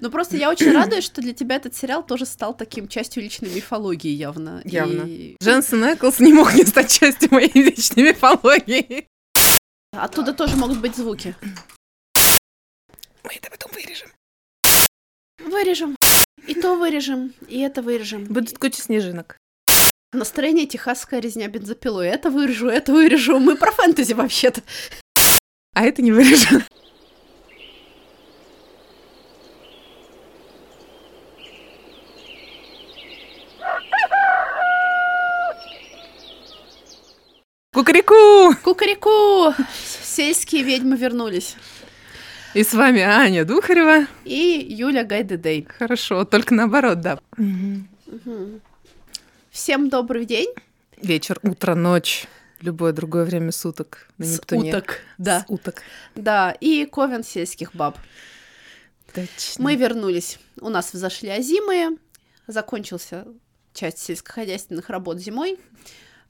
Ну просто я очень радуюсь, что для тебя этот сериал тоже стал таким частью личной мифологии явно. Явно. И... Дженсен Эклс не мог не стать частью моей личной мифологии. Оттуда тоже могут быть звуки. Мы это потом вырежем. Вырежем. И то вырежем, и это вырежем. Будет куча снежинок. Настроение техасская резня бензопилой. Это вырежу, это вырежу. Мы про фэнтези вообще-то. А это не вырежу. Кукареку! Кукареку! Сельские ведьмы вернулись. И с вами Аня Духарева. И Юля Гайдедей. Хорошо, только наоборот, да. Всем добрый день. Вечер, утро, ночь. Любое другое время суток на Нептуне. С уток, да. С уток. Да, и ковен сельских баб. Точно. Мы вернулись. У нас взошли озимые. Закончился часть сельскохозяйственных работ зимой.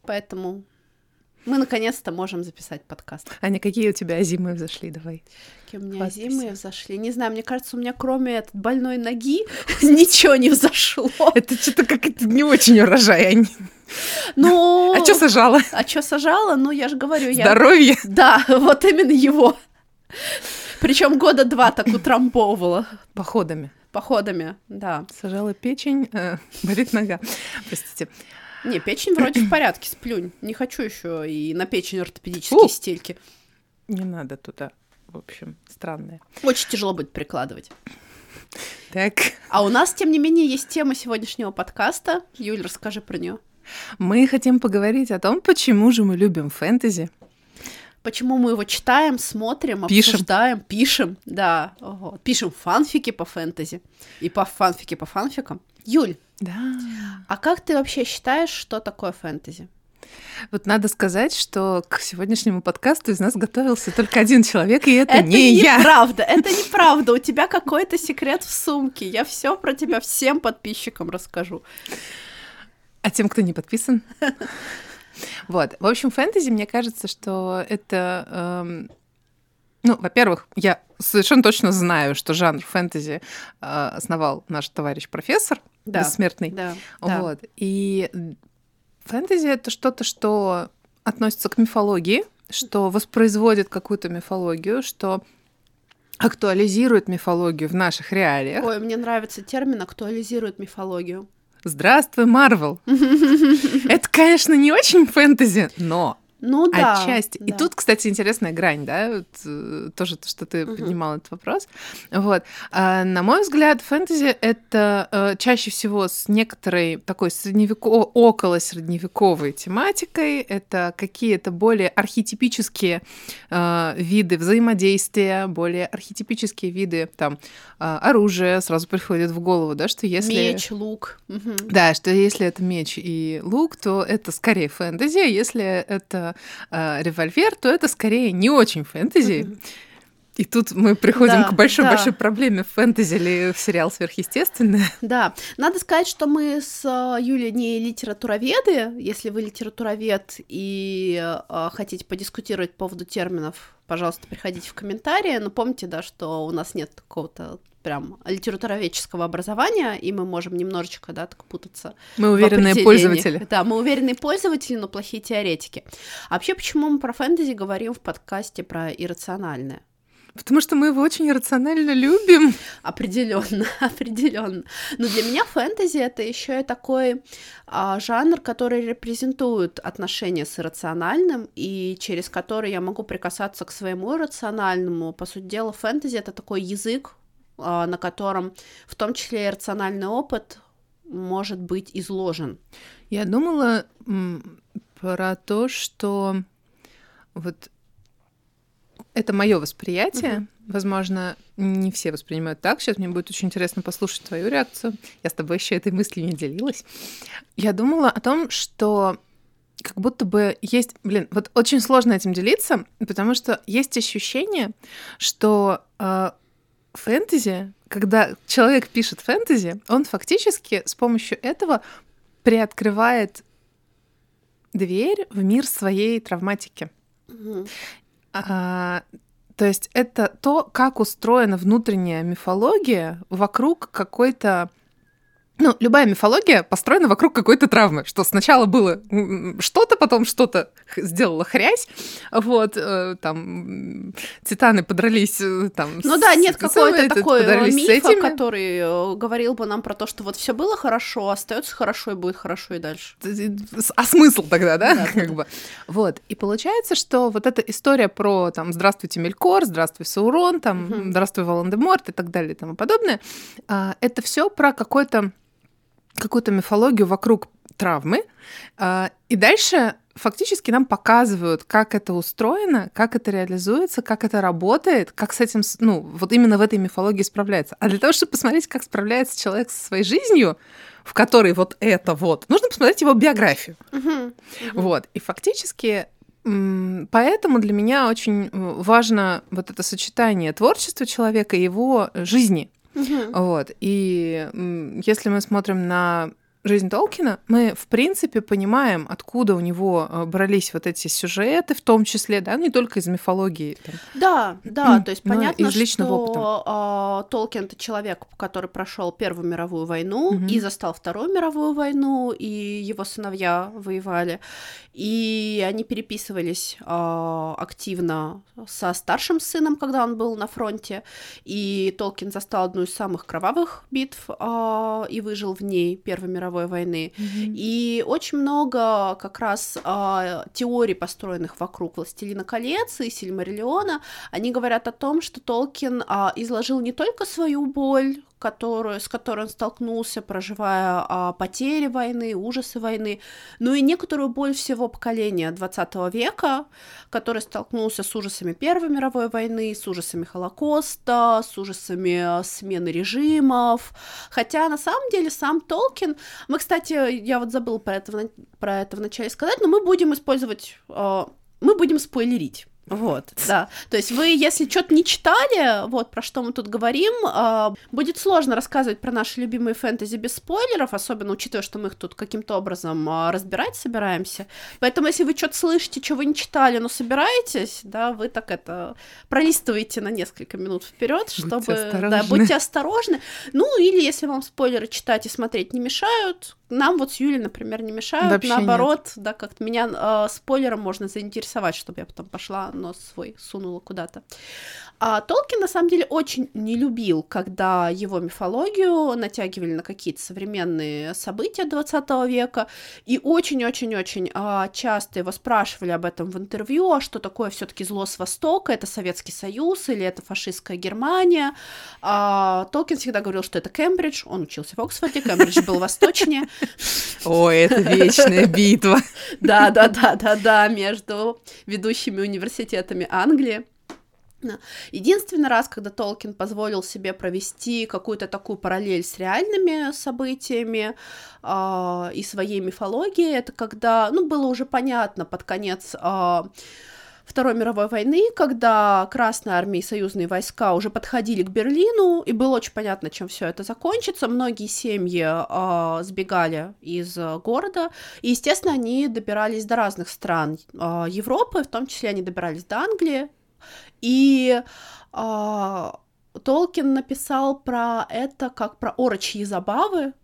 Поэтому мы наконец-то можем записать подкаст. Аня, какие у тебя зимы взошли? Давай. Какие у меня Хвастайся. зимы взошли? Не знаю, мне кажется, у меня кроме этой больной ноги ничего не взошло. Это что-то как это не очень урожай, Ань. Ну... А что сажала? А что сажала? Ну, я же говорю, я... Здоровье? Да, вот именно его. Причем года два так утрамбовывала. Походами. Походами, да. Сажала печень, э, болит нога. Простите. Не, печень вроде в порядке, сплюнь. Не хочу еще и на печень ортопедические Фу! стельки. Не надо туда. В общем, странное. Очень тяжело будет прикладывать. Так. А у нас, тем не менее, есть тема сегодняшнего подкаста. Юль, расскажи про нее. Мы хотим поговорить о том, почему же мы любим фэнтези. Почему мы его читаем, смотрим, пишем. обсуждаем, пишем, да, ого. пишем фанфики по фэнтези и по фанфики по фанфикам. Юль, да. А как ты вообще считаешь, что такое фэнтези? Вот надо сказать, что к сегодняшнему подкасту из нас готовился только один человек, и это, это не я. Это неправда, это неправда. У тебя какой-то секрет в сумке. Я все про тебя всем подписчикам расскажу. А тем, кто не подписан? Вот. В общем, фэнтези, мне кажется, что это эм, ну, во-первых, я совершенно точно знаю, что жанр фэнтези э, основал наш товарищ профессор да, бессмертный. Да, вот. Да. И фэнтези это что-то, что относится к мифологии, что воспроизводит какую-то мифологию, что актуализирует мифологию в наших реалиях. Ой, мне нравится термин актуализирует мифологию. Здравствуй, Марвел. Это, конечно, не очень фэнтези, но ну да. Отчасти. Да. И тут, кстати, интересная грань, да, вот, э, тоже то, что ты угу. поднимал этот вопрос. Вот. А, на мой взгляд, фэнтези — это а, чаще всего с некоторой такой средневеко... около средневековой тематикой. Это какие-то более архетипические а, виды взаимодействия, более архетипические виды там а, оружия сразу приходит в голову, да, что если... Меч, лук. Угу. Да, что если это меч и лук, то это скорее фэнтези, а если это э, револьвер, то это скорее не очень фэнтези. И тут мы приходим да, к большой-большой да. проблеме фэнтези или в сериал сверхъестественное. Да, надо сказать, что мы с э, Юлей не литературоведы. Если вы литературовед и э, хотите подискутировать по поводу терминов, пожалуйста, приходите в комментарии. Но помните, да, что у нас нет какого-то прям литературоведческого образования, и мы можем немножечко, да, так путаться. Мы уверенные пользователи. Да, мы уверенные пользователи, но плохие теоретики. А вообще, почему мы про фэнтези говорим в подкасте про иррациональное? Потому что мы его очень иррационально любим. Определенно, определенно. Но для меня фэнтези это еще и такой а, жанр, который репрезентует отношения с иррациональным, и через который я могу прикасаться к своему иррациональному. По сути дела, фэнтези это такой язык, на котором в том числе и рациональный опыт может быть изложен. Я думала про то, что вот это мое восприятие. Uh-huh. Возможно, не все воспринимают так. Сейчас мне будет очень интересно послушать твою реакцию. Я с тобой еще этой мыслью не делилась. Я думала о том, что как будто бы есть, блин, вот очень сложно этим делиться, потому что есть ощущение, что э, фэнтези, когда человек пишет фэнтези, он фактически с помощью этого приоткрывает дверь в мир своей травматики. Угу. А, То есть это то, как устроена внутренняя мифология вокруг какой-то ну, любая мифология построена вокруг какой-то травмы, что сначала было что-то, потом что-то сделала хрясь, вот, э, там, титаны подрались, э, там... Ну да, нет какой-то такой э, мифа, который говорил бы нам про то, что вот все было хорошо, остается хорошо и будет хорошо и дальше. А смысл тогда, да? да как да. бы. Вот, и получается, что вот эта история про, там, здравствуйте, Мелькор, здравствуй, Саурон, там, угу. здравствуй, Волан-де-Морт и так далее и тому подобное, а, это все про какой-то какую-то мифологию вокруг травмы. А, и дальше фактически нам показывают, как это устроено, как это реализуется, как это работает, как с этим, ну, вот именно в этой мифологии справляется. А для того, чтобы посмотреть, как справляется человек со своей жизнью, в которой вот это вот, нужно посмотреть его биографию. Uh-huh. Uh-huh. Вот. И фактически Поэтому для меня очень важно вот это сочетание творчества человека и его жизни. Угу. Вот. И если мы смотрим на жизнь Толкина, мы, в принципе, понимаем, откуда у него э, брались вот эти сюжеты, в том числе, да, не только из мифологии. Там, да, да, то есть понятно, из личного что опыта. Э, Толкин это человек, который прошел Первую мировую войну угу. и застал Вторую мировую войну, и его сыновья воевали, и они переписывались э, активно со старшим сыном, когда он был на фронте, и Толкин застал одну из самых кровавых битв э, и выжил в ней Первой мировой мировой войны. Mm-hmm. И очень много как раз э, теорий, построенных вокруг «Властелина колец» и «Сильмариллиона», они говорят о том, что Толкин э, изложил не только свою боль, которую, с которой он столкнулся, проживая а, потери войны, ужасы войны, ну и некоторую боль всего поколения 20 века, который столкнулся с ужасами Первой мировой войны, с ужасами Холокоста, с ужасами смены режимов. Хотя на самом деле сам Толкин, мы, кстати, я вот забыла про это, про это вначале сказать, но мы будем использовать, а, мы будем спойлерить. Вот, да. То есть вы, если что-то не читали, вот про что мы тут говорим, э, будет сложно рассказывать про наши любимые фэнтези без спойлеров, особенно учитывая, что мы их тут каким-то образом э, разбирать собираемся. Поэтому, если вы что-то слышите, что вы не читали, но собираетесь, да, вы так это пролистываете на несколько минут вперед, чтобы... Будьте осторожны. Да, будьте осторожны. Ну, или если вам спойлеры читать и смотреть не мешают, нам вот с Юлей, например, не мешают. Вообще Наоборот, нет. да, как-то меня э, спойлером можно заинтересовать, чтобы я потом пошла нос свой сунула куда-то. А Толкин, на самом деле, очень не любил, когда его мифологию натягивали на какие-то современные события 20 века, и очень-очень-очень а, часто его спрашивали об этом в интервью, а что такое все таки зло с Востока, это Советский Союз или это фашистская Германия. А, Толкин всегда говорил, что это Кембридж, он учился в Оксфорде, Кембридж был восточнее. Ой, это вечная битва. Да, да, да, да, да, между ведущими университетами Англии. Единственный раз, когда Толкин позволил себе провести какую-то такую параллель с реальными событиями э, и своей мифологией, это когда, ну, было уже понятно под конец э, Второй мировой войны, когда Красная армия и союзные войска уже подходили к Берлину, и было очень понятно, чем все это закончится. Многие семьи э, сбегали из города, и, естественно, они добирались до разных стран э, Европы, в том числе они добирались до Англии, и э, Толкин написал про это как про орочьи забавы,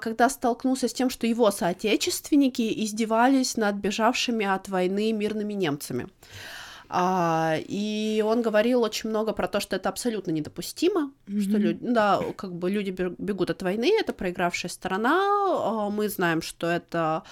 когда столкнулся с тем, что его соотечественники издевались над бежавшими от войны мирными немцами. А, и он говорил очень много про то, что это абсолютно недопустимо, mm-hmm. что люди, да, как бы люди бегут от войны, это проигравшая сторона. А, мы знаем, что это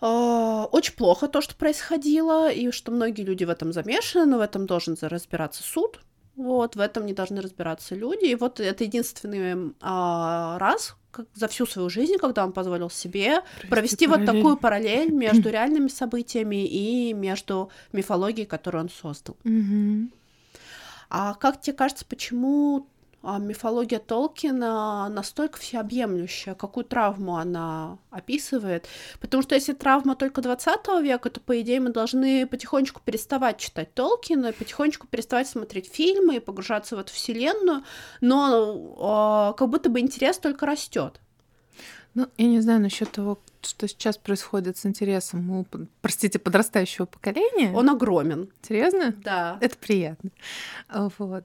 а, очень плохо то, что происходило, и что многие люди в этом замешаны, но в этом должен разбираться суд. Вот, в этом не должны разбираться люди. И вот это единственный а, раз как, за всю свою жизнь, когда он позволил себе провести, провести вот такую параллель между реальными событиями и между мифологией, которую он создал. Mm-hmm. А как тебе кажется, почему мифология Толкина настолько всеобъемлющая, какую травму она описывает. Потому что если травма только 20 века, то, по идее, мы должны потихонечку переставать читать Толкина, потихонечку переставать смотреть фильмы и погружаться в эту вселенную, но э, как будто бы интерес только растет. Ну, я не знаю насчет того, что сейчас происходит с интересом у, простите, подрастающего поколения. Он огромен. Серьезно? Да. Это приятно. А, вот.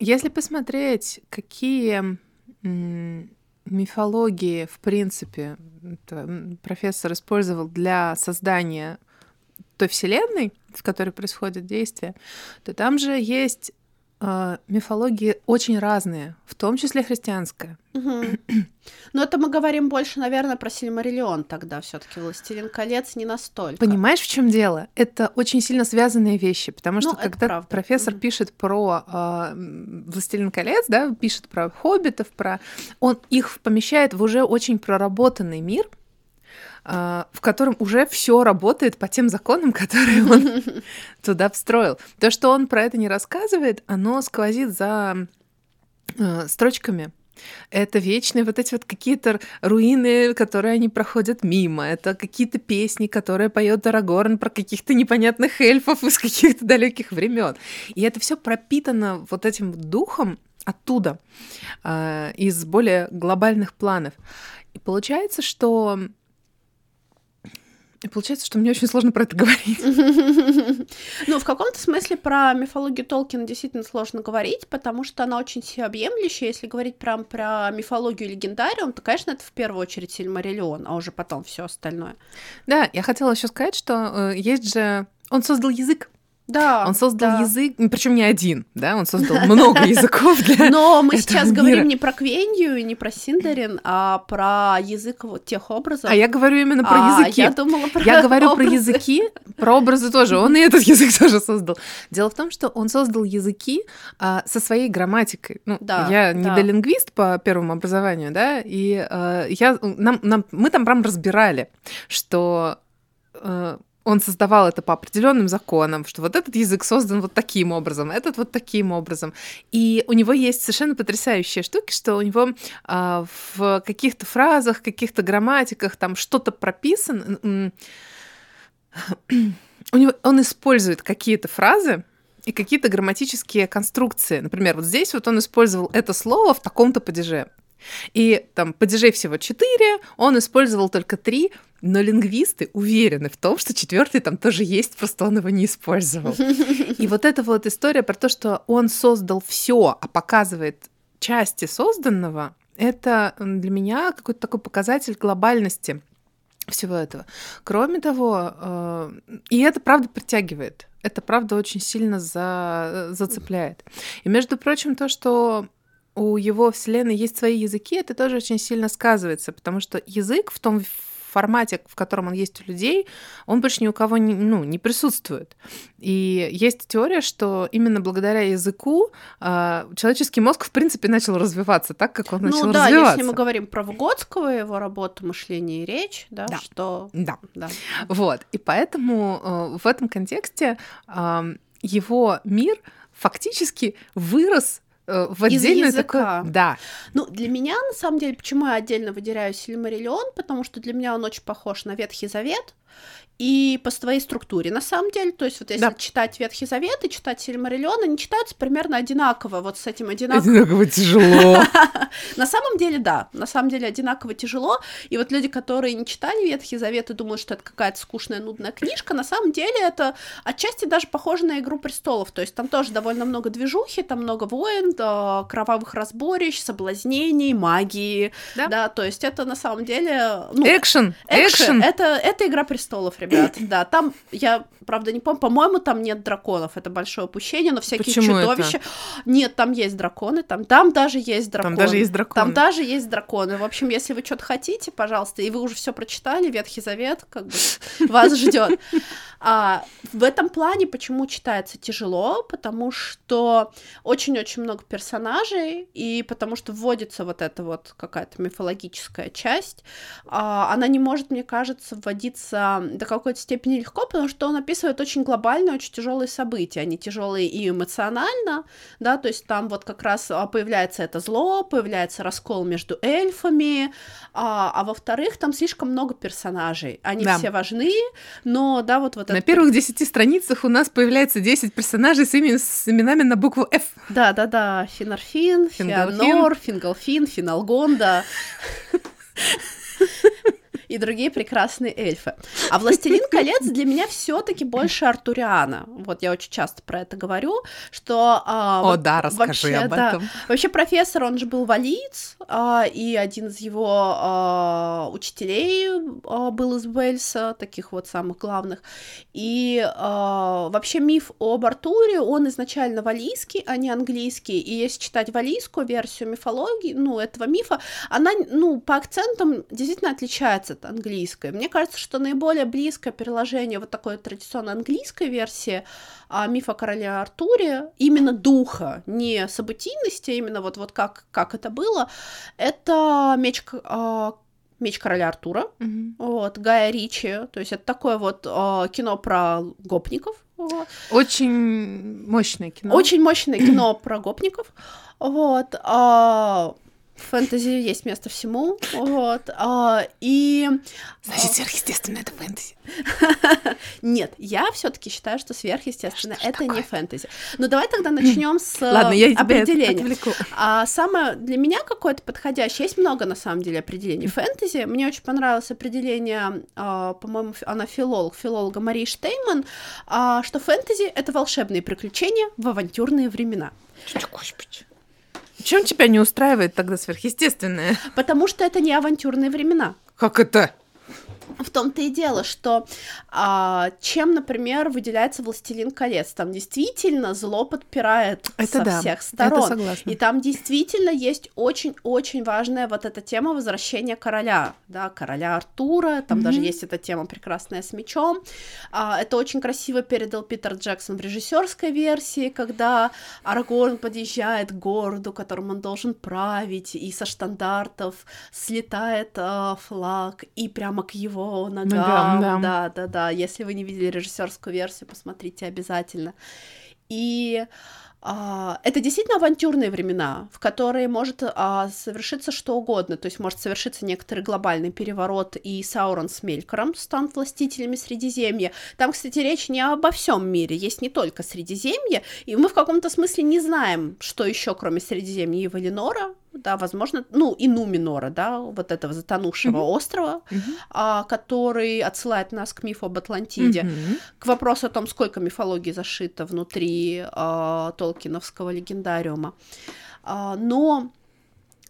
Если посмотреть, какие мифологии, в принципе, профессор использовал для создания той вселенной, в которой происходит действие, то там же есть э, мифологии очень разные, в том числе христианская. Угу. Но это мы говорим больше, наверное, про Сильмариллион тогда все таки «Властелин колец» не настолько. Понимаешь, в чем дело? Это очень сильно связанные вещи, потому что ну, когда правда. профессор угу. пишет про э, «Властелин колец», да, пишет про хоббитов, про... он их помещает в уже очень проработанный мир — а, в котором уже все работает по тем законам, которые он туда встроил. То, что он про это не рассказывает, оно сквозит за а, строчками. Это вечные вот эти вот какие-то руины, которые они проходят мимо. Это какие-то песни, которые поет Арагорн про каких-то непонятных эльфов из каких-то далеких времен. И это все пропитано вот этим духом оттуда, э, из более глобальных планов. И получается, что и получается, что мне очень сложно про это говорить. Ну, в каком-то смысле про мифологию Толкина действительно сложно говорить, потому что она очень всеобъемлющая. Если говорить прям про мифологию легендариум, то, конечно, это в первую очередь Сильмариллион, а уже потом все остальное. Да, я хотела еще сказать, что э, есть же... Он создал язык да. Он создал да. язык, причем не один, да, он создал много языков для Но мы сейчас говорим не про Квенью и не про Синдарин, а про язык вот тех образов. А я говорю именно про а, языки. я думала про Я говорю про языки, про образы тоже. Он и этот язык тоже создал. Дело в том, что он создал языки а, со своей грамматикой. Ну, да, я не лингвист по первому образованию, да, и а, я, нам, нам, мы там прям разбирали, что э, он создавал это по определенным законам, что вот этот язык создан вот таким образом, этот вот таким образом. И у него есть совершенно потрясающие штуки, что у него а, в каких-то фразах, каких-то грамматиках там что-то прописано. У него, он использует какие-то фразы, и какие-то грамматические конструкции. Например, вот здесь вот он использовал это слово в таком-то падеже. И там падежей всего четыре, он использовал только три, но лингвисты уверены в том, что четвертый там тоже есть, просто он его не использовал. И вот эта вот история про то, что он создал все, а показывает части созданного, это для меня какой-то такой показатель глобальности всего этого. Кроме того, э, и это правда притягивает, это правда очень сильно за, зацепляет. И между прочим, то, что у его вселенной есть свои языки, это тоже очень сильно сказывается, потому что язык в том формате, в котором он есть у людей, он больше ни у кого не, ну, не присутствует. И есть теория, что именно благодаря языку э, человеческий мозг, в принципе, начал развиваться так, как он ну, начал да, развиваться. если мы говорим про Выгодского, его работу «Мышление и речь», да, да. что... Да. да. Вот. И поэтому э, в этом контексте э, его мир фактически вырос Э, в отдельное такое... Да. Ну, для меня, на самом деле, почему я отдельно выделяю Сильмариллион, потому что для меня он очень похож на Ветхий Завет, и по своей структуре, на самом деле. То есть вот если да. читать Ветхий Завет и читать Сильмариллион, они читаются примерно одинаково, вот с этим одинаково. Одинаково тяжело. На самом деле, да, на самом деле одинаково тяжело, и вот люди, которые не читали Ветхий Завет и думают, что это какая-то скучная, нудная книжка, на самом деле это отчасти даже похоже на «Игру престолов», то есть там тоже довольно много движухи, там много войн, кровавых разборищ, соблазнений, магии, да, то есть это на самом деле... Ну, экшен, экшен. Это, это «Игра престолов», ребят ребят, да. Там, я, правда, не помню, по-моему, там нет драконов, это большое упущение, но всякие Почему чудовища... Это? Нет, там есть драконы, там, там даже есть драконы. Там даже есть драконы. Там даже есть драконы. В общем, если вы что-то хотите, пожалуйста, и вы уже все прочитали, Ветхий Завет, как бы вас ждет. А, в этом плане почему читается тяжело? Потому что очень-очень много персонажей, и потому что вводится вот эта вот какая-то мифологическая часть. А, она не может, мне кажется, вводиться до какой-то степени легко, потому что он описывает очень глобальные, очень тяжелые события. Они тяжелые и эмоционально, да, то есть там вот как раз а, появляется это зло, появляется раскол между эльфами, а, а во-вторых, там слишком много персонажей. Они да. все важны, но, да, вот вот на это... первых десяти страницах у нас появляется 10 персонажей с, ими, с именами на букву F. Да-да-да, Финорфин, Фианор, Фингалфин, Финалгонда и другие прекрасные эльфы. А «Властелин колец» для меня все таки больше Артуриана. Вот я очень часто про это говорю, что... А, О, да, расскажи вообще, об этом. Да, вообще профессор, он же был валиец, а, и один из его а, учителей а, был из Уэльса, таких вот самых главных. И а, вообще миф об Артуре, он изначально валийский, а не английский. И если читать валийскую версию мифологии, ну, этого мифа, она, ну, по акцентам действительно отличается от английской. Мне кажется, что наиболее близкое переложение вот такой традиционной английской версии а, мифа о короле Артуре, именно духа, не событийности, а именно вот, вот как, как это было, это меч а, Меч короля Артура, mm-hmm. вот, Гая Ричи, то есть это такое вот э, кино про гопников. Вот. Очень мощное кино. Очень мощное кино про гопников, вот. Э, фэнтези есть место всему, вот, а, и... Значит, сверхъестественное — это фэнтези. Нет, я все таки считаю, что сверхъестественно — это не фэнтези. Но давай тогда начнем с Ладно, я определения. А самое для меня какое-то подходящее, есть много, на самом деле, определений фэнтези. Мне очень понравилось определение, а, по-моему, она филолог, филолога Марии Штейман, а, что фэнтези — это волшебные приключения в авантюрные времена. Господи. Чем тебя не устраивает тогда сверхъестественное? Потому что это не авантюрные времена. Как это? В том-то и дело, что а, чем, например, выделяется «Властелин колец», там действительно зло подпирает это со да, всех сторон. Это согласна. И там действительно есть очень-очень важная вот эта тема возвращения короля, да, короля Артура, там mm-hmm. даже есть эта тема прекрасная с мечом. А, это очень красиво передал Питер Джексон в режиссерской версии, когда Арагорн подъезжает к городу, которым он должен править, и со штандартов слетает а, флаг, и прямо к его ногам. ногам да. да, да, да. Если вы не видели режиссерскую версию, посмотрите обязательно. И а, это действительно авантюрные времена, в которые может а, совершиться что угодно, то есть может совершиться некоторый глобальный переворот, и Саурон с Мелькором станут властителями Средиземья. Там, кстати, речь не обо всем мире, есть не только Средиземье, и мы в каком-то смысле не знаем, что еще кроме Средиземья и Валинора, да, возможно, ну, и Нуминора, да, вот этого затонувшего mm-hmm. острова, mm-hmm. А, который отсылает нас к мифу об Атлантиде, mm-hmm. к вопросу о том, сколько мифологии зашито внутри а, Толкиновского легендариума. А, но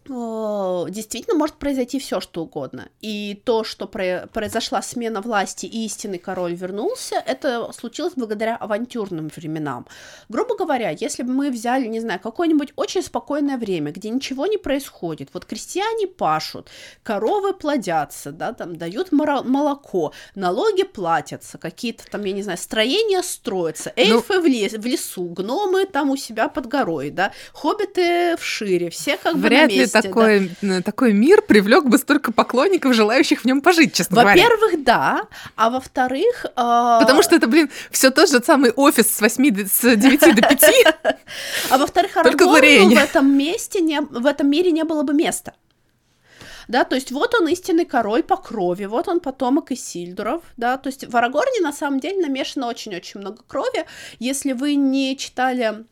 действительно может произойти все что угодно. И то, что произошла смена власти и истинный король вернулся, это случилось благодаря авантюрным временам. Грубо говоря, если бы мы взяли, не знаю, какое-нибудь очень спокойное время, где ничего не происходит, вот крестьяне пашут, коровы плодятся, да, там дают молоко, налоги платятся, какие-то там, я не знаю, строения строятся, ну эльфы ну, в, лес, в лесу, гномы там у себя под горой, да, хоббиты в шире, все как бы на месте такой, да. такой мир привлек бы столько поклонников, желающих в нем пожить, честно во говоря. Во-первых, да, а во-вторых... Э... Потому что это, блин, все тот же самый офис с 8 с 9 до 5. А во-вторых, Арагорну в этом месте, не, в этом мире не было бы места да, то есть вот он истинный король по крови, вот он потомок Исильдуров, да, то есть в Арагорне на самом деле намешано очень-очень много крови, если вы не читали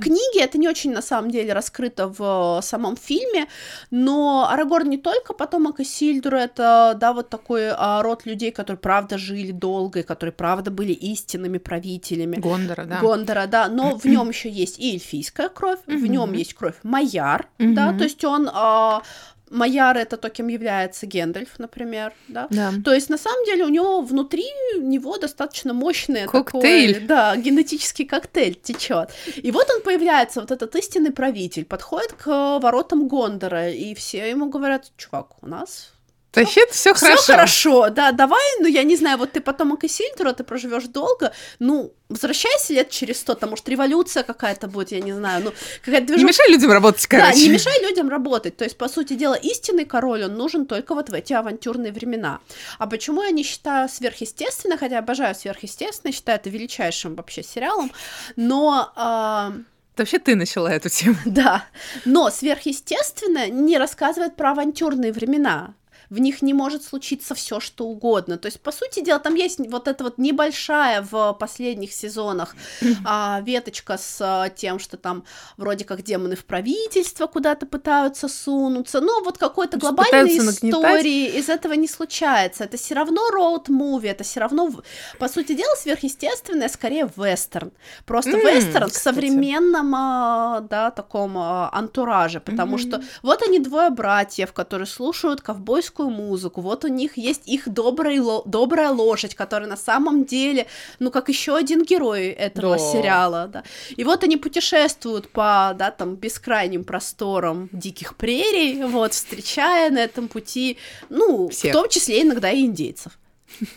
книги это не очень на самом деле раскрыто в э, самом фильме, но Арагорн не только потомок Исильдура, это да вот такой а, род людей, которые правда жили долго и которые правда были истинными правителями. Гондора, да. Гондора, да, но в нем еще есть и эльфийская кровь, в нем есть кровь Маяр, да, то есть он а, Маяр это то, кем является Гендальф, например, да? да. То есть, на самом деле, у него внутри него достаточно мощный коктейль. Такой, да, генетический коктейль течет. И вот он появляется, вот этот истинный правитель, подходит к воротам Гондора, и все ему говорят, чувак, у нас Вообще все хорошо. Все хорошо, да, давай, ну я не знаю, вот ты потомок Исильдура, ты проживешь долго, ну, возвращайся лет через сто, там, может, революция какая-то будет, я не знаю, ну, какая-то движуха... Не мешай людям работать, короче. Да, не мешай людям работать, то есть, по сути дела, истинный король, он нужен только вот в эти авантюрные времена. А почему я не считаю сверхъестественно, хотя обожаю сверхъестественно, считаю это величайшим вообще сериалом, но... А... Вообще ты начала эту тему. Да, но сверхъестественно не рассказывает про авантюрные времена. В них не может случиться все что угодно. То есть, по сути дела, там есть вот эта вот небольшая в последних сезонах а, веточка с а, тем, что там вроде как демоны в правительство куда-то пытаются сунуться, но вот какой-то глобальной истории из этого не случается. Это все равно роуд-муви, это все равно, по сути дела, сверхъестественное, скорее вестерн. Просто mm, вестерн кстати. в современном, а, да, таком а, антураже, потому mm-hmm. что вот они двое братьев, которые слушают ковбойскую музыку, вот у них есть их добрый, добрая лошадь, которая на самом деле, ну, как еще один герой этого да. сериала, да. И вот они путешествуют по, да, там, бескрайним просторам диких прерий, вот, встречая на этом пути, ну, Всех. в том числе иногда и индейцев.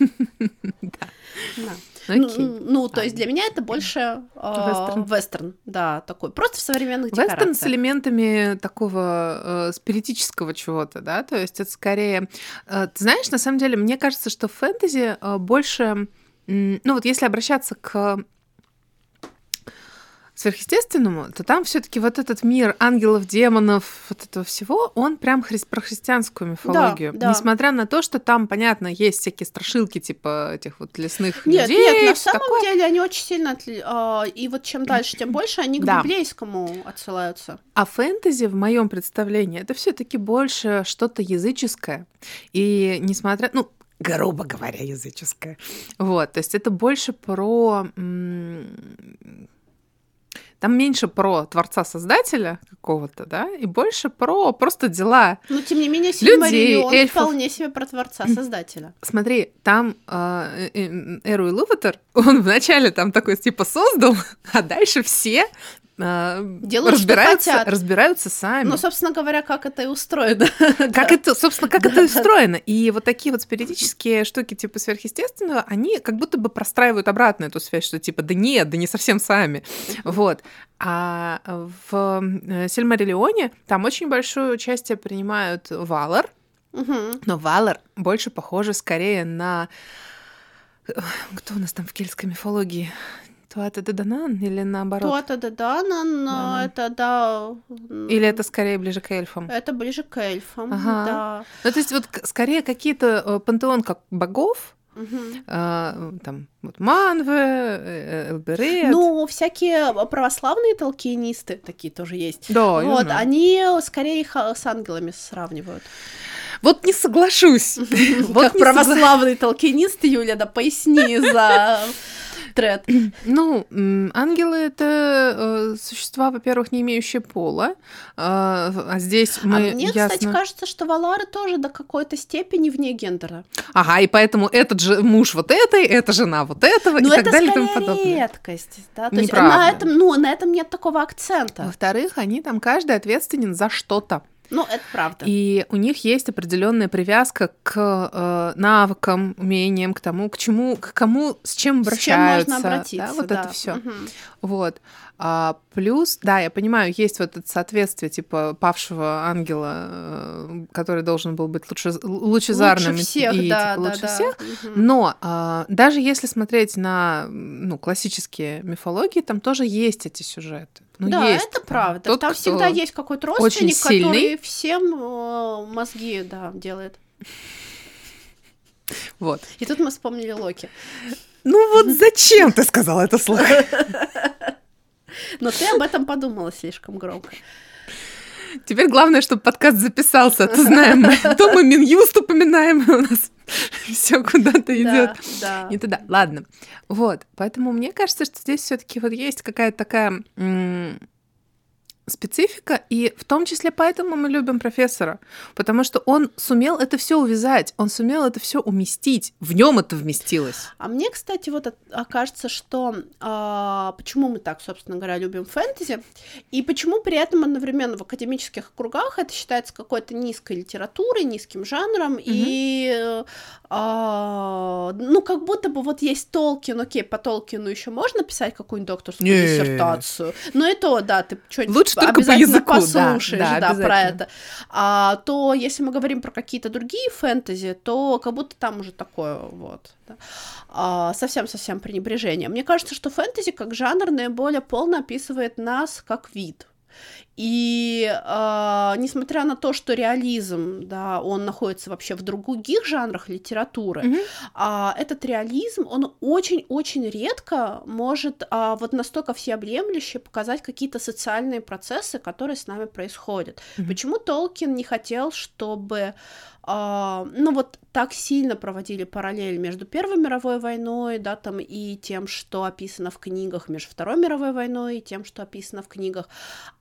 Да. Ну, ну, то есть для меня это больше э, вестерн. да, такой, просто в современных декорациях. Вестерн с элементами такого э, спиритического чего-то, да, то есть это скорее... Э, ты знаешь, на самом деле, мне кажется, что фэнтези э, больше... Ну вот если обращаться к сверхъестественному, то там все-таки вот этот мир ангелов, демонов, вот этого всего, он прям хри- про христианскую мифологию. Да, да. Несмотря на то, что там, понятно, есть всякие страшилки, типа этих вот лесных нет, людей. Нет, на самом такое. деле они очень сильно... Отли... А, и вот чем дальше, тем больше они к да. библейскому отсылаются. А фэнтези, в моем представлении, это все-таки больше что-то языческое. И несмотря... Ну, грубо говоря, языческое. Вот, то есть это больше про там меньше про творца-создателя какого-то, да, и больше про просто дела. Но тем не менее, людей, эльфов. вполне себе про творца-создателя. Смотри, там э, э, Эру Луватер, он вначале там такой типа создал, а дальше все а, Делают, разбираются, что хотят. разбираются сами. Ну, собственно говоря, как это и устроено. Как это, собственно, как это устроено. И вот такие вот спиритические штуки типа сверхъестественного, они как будто бы простраивают обратно эту связь, что типа, да нет, да не совсем сами. Вот. А в э, Сильмариллионе там очень большое участие принимают Валар, но Валар больше похоже скорее на кто у нас там в кельтской мифологии? Туата Даданан или наоборот? Туата Даданан, да. это да. Или это скорее ближе к эльфам? Это ближе к эльфам, ага. да. Ну, то есть вот скорее какие-то э, пантеон как богов, Угу. А, там вот Манве, э, Элберет. Ну, всякие православные толкинисты такие тоже есть. Да, вот, они скорее их с ангелами сравнивают. Вот не соглашусь. Как православный толкинист, Юля, да поясни за тред. Ну, ангелы — это э, существа, во-первых, не имеющие пола, э, а здесь мы А мне, ясно... кстати, кажется, что валары тоже до какой-то степени вне гендера. Ага, и поэтому этот же муж вот этой, эта жена вот этого, Но и так далее и тому подобное. редкость, да, то есть на этом, ну, на этом нет такого акцента. Во-вторых, они там каждый ответственен за что-то. Ну, это правда. И у них есть определенная привязка к э, навыкам, умениям, к тому, к чему, к кому, с чем обращаются. С чем можно обратиться. Да, вот да. это все. Угу. Вот. А, плюс, да, я понимаю, есть вот это соответствие, типа, павшего ангела, э, который должен был быть лучше, лучезарным лучше всех, и да, типа, да, лучше да. всех. Угу. Но а, даже если смотреть на ну, классические мифологии, там тоже есть эти сюжеты. Ну, да, есть. это правда. Тот, там всегда есть какой-то родственник, который всем э, мозги да, делает. Вот. И тут мы вспомнили Локи. Ну вот зачем ты сказал это слово? Но ты об этом подумала слишком громко. Теперь главное, чтобы подкаст записался. Ты знаем, мы, то мы Минюст упоминаем, и у нас все куда-то идет да, не туда. Ладно. Вот. Поэтому мне кажется, что здесь все-таки вот есть какая-то такая специфика, и в том числе поэтому мы любим профессора, потому что он сумел это все увязать, он сумел это все уместить, в нем это вместилось. А мне, кстати, вот окажется, что а, почему мы так, собственно говоря, любим фэнтези, и почему при этом одновременно в академических кругах это считается какой-то низкой литературой, низким жанром, mm-hmm. и а, ну как будто бы вот есть Толкин, окей, по Толкину еще можно писать какую-нибудь докторскую диссертацию, но и то, да, ты что-нибудь лучше только по языку, послушаешь, да, да, да про это. А, то если мы говорим про какие-то другие фэнтези, то как будто там уже такое вот да, а, совсем-совсем пренебрежение. Мне кажется, что фэнтези как жанр наиболее полно описывает нас как вид. И э, несмотря на то, что реализм, да, он находится вообще в других жанрах литературы, mm-hmm. э, этот реализм, он очень-очень редко может э, вот настолько всеобъемлюще показать какие-то социальные процессы, которые с нами происходят. Mm-hmm. Почему Толкин не хотел, чтобы Uh, ну вот так сильно проводили параллель между Первой мировой войной, да, там и тем, что описано в книгах, между Второй мировой войной и тем, что описано в книгах,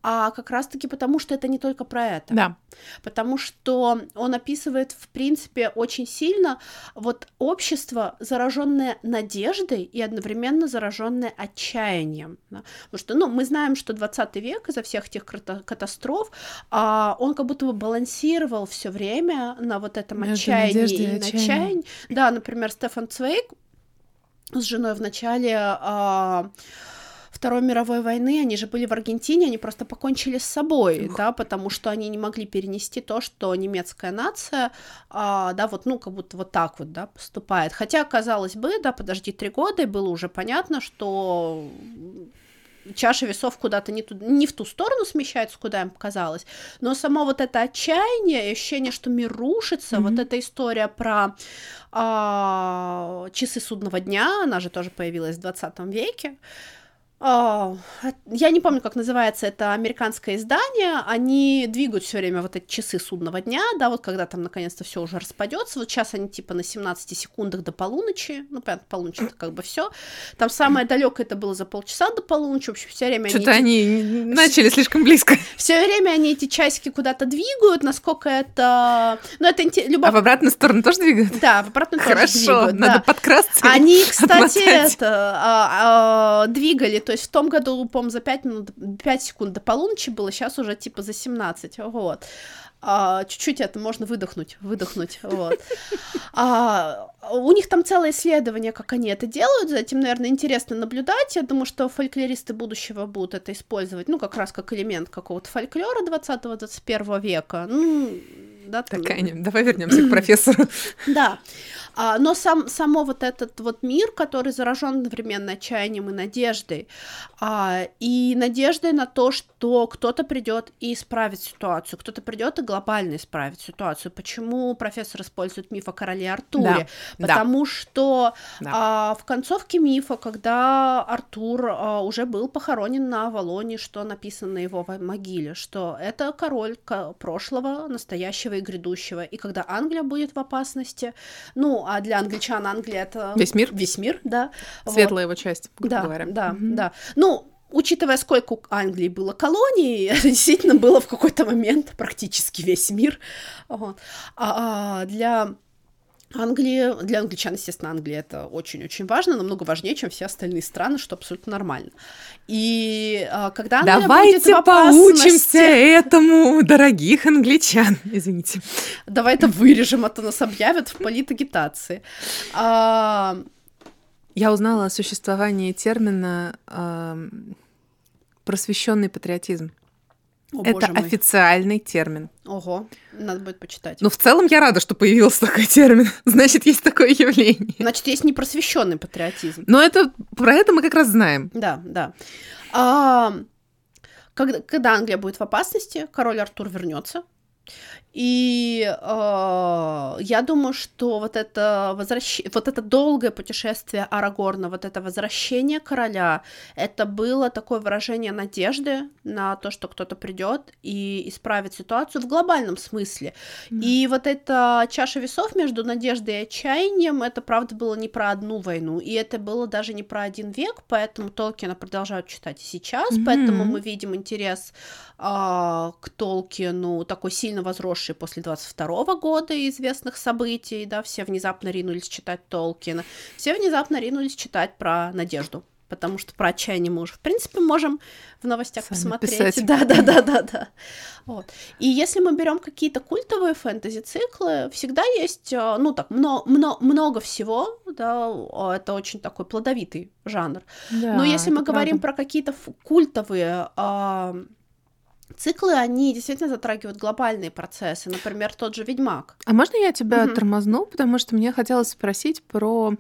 а как раз-таки потому, что это не только про это. Да. Потому что он описывает, в принципе, очень сильно вот общество, зараженное надеждой и одновременно зараженное отчаянием. Да? Потому что, ну, мы знаем, что 20 век из-за всех тех катастроф, а, он как будто бы балансировал все время на вот этом Между отчаянии и, и отчаянии. Да, например, Стефан Цвейк с женой в начале а, Второй мировой войны, они же были в Аргентине, они просто покончили с собой, Ух. да, потому что они не могли перенести то, что немецкая нация, а, да, вот, ну, как будто вот так вот, да, поступает. Хотя, казалось бы, да, подожди три года, и было уже понятно, что чаша весов куда-то не, ту, не в ту сторону смещается, куда им показалось, но само вот это отчаяние, ощущение, что мир рушится, mm-hmm. вот эта история про а, часы судного дня, она же тоже появилась в 20 веке, я не помню, как называется это американское издание. Они двигают все время вот эти часы судного дня, да, вот когда там наконец-то все уже распадется. Вот сейчас они типа на 17 секундах до полуночи. Ну, понятно, полуночь это как бы все. Там самое далекое это было за полчаса до полуночи. В общем, все время Что-то они, они начали слишком близко. Все время они эти часики куда-то двигают, насколько это. Ну, это любовь. А в обратную сторону тоже двигают? Да, в обратную Хорошо, тоже двигают. надо да. подкрасться. Они, кстати, это а, а, двигали, то есть в том году, по за 5 минут, 5 секунд до полуночи было, сейчас уже типа за 17, вот. А, чуть-чуть это можно выдохнуть, выдохнуть, вот. А, у них там целое исследование, как они это делают, за этим, наверное, интересно наблюдать. Я думаю, что фольклористы будущего будут это использовать, ну, как раз как элемент какого-то фольклора 20-21 века. Ну, да, Такая, давай вернемся к профессору. Да. А, но сам, само вот этот вот мир, который заражен одновременно отчаянием и надеждой, а, и надеждой на то, что кто-то придет и исправит ситуацию, кто-то придет и глобально исправит ситуацию. Почему профессор использует миф о короле Артуре? Да. Потому да. что да. А, в концовке мифа, когда Артур а, уже был похоронен на Авалоне, что написано на его могиле, что это король прошлого, настоящего и грядущего, и когда Англия будет в опасности, ну, а для англичан Англия это... Весь мир? Весь мир, да. Светлая вот. его часть, да, говоря. Да, mm-hmm. да. Ну, учитывая, сколько у Англии было колоний, действительно было в какой-то момент практически весь мир. Вот. А, а для Англия, для англичан, естественно, Англия это очень-очень важно, намного важнее, чем все остальные страны, что абсолютно нормально. И а, когда Англия Давайте будет в опасности... поучимся этому, дорогих англичан. Извините. Давай это вырежем, а то нас объявят в политагитации. А... Я узнала о существовании термина просвещенный патриотизм. О, это официальный термин. Ого, надо будет почитать. Но в целом я рада, что появился такой термин. Значит, есть такое явление. Значит, есть непросвещенный патриотизм. Но это про это мы как раз знаем. Да, да. А, когда, когда Англия будет в опасности, король Артур вернется. И э, я думаю, что вот это, возвращ... вот это долгое путешествие Арагорна, вот это возвращение короля, это было такое выражение надежды на то, что кто-то придет и исправит ситуацию в глобальном смысле. Mm. И вот эта чаша весов между надеждой и отчаянием, это правда было не про одну войну, и это было даже не про один век, поэтому Толкина продолжают читать и сейчас, mm-hmm. поэтому мы видим интерес э, к Толкину такой сильно возросший выросший после 22 года известных событий, да, все внезапно ринулись читать Толкина, все внезапно ринулись читать про надежду, потому что про отчаяние мы уже, в принципе, можем в новостях Сами посмотреть. Писать. Да, да, да, да, да. Вот. И если мы берем какие-то культовые фэнтези-циклы, всегда есть, э, ну так, много, много, много всего, да, это очень такой плодовитый жанр. Да, Но если мы говорим правда. про какие-то культовые циклы, они действительно затрагивают глобальные процессы, например, тот же Ведьмак. А можно я тебя Мгм. тормозну, потому что мне хотелось спросить про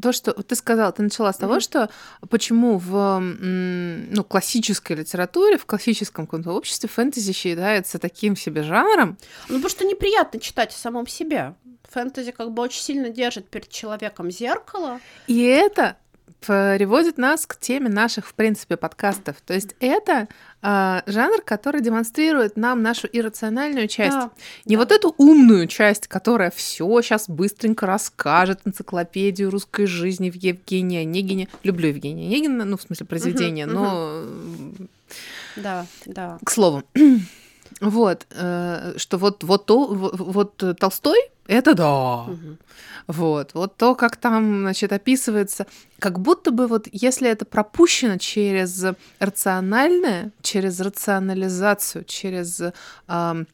то, что ты сказала, ты начала с того, Мгм. что почему в ну, классической литературе, в классическом каком-то обществе фэнтези считается таким себе жанром, Ну, потому что неприятно читать о самом себе. Фэнтези как бы очень сильно держит перед человеком зеркало. И это приводит нас к теме наших, в принципе, подкастов. То есть это а, жанр, который демонстрирует нам нашу иррациональную часть. Да, Не да. вот эту умную часть, которая все сейчас быстренько расскажет энциклопедию русской жизни в Евгении Онегине. Люблю Евгения Онегина, ну, в смысле, произведения, Мгм, но Да, да. к слову. Вот, э, что вот, вот, то, вот, Толстой, это да. Мгм. Вот, вот то, как там, значит, описывается, как будто бы вот если это пропущено через рациональное, через рационализацию, через ам,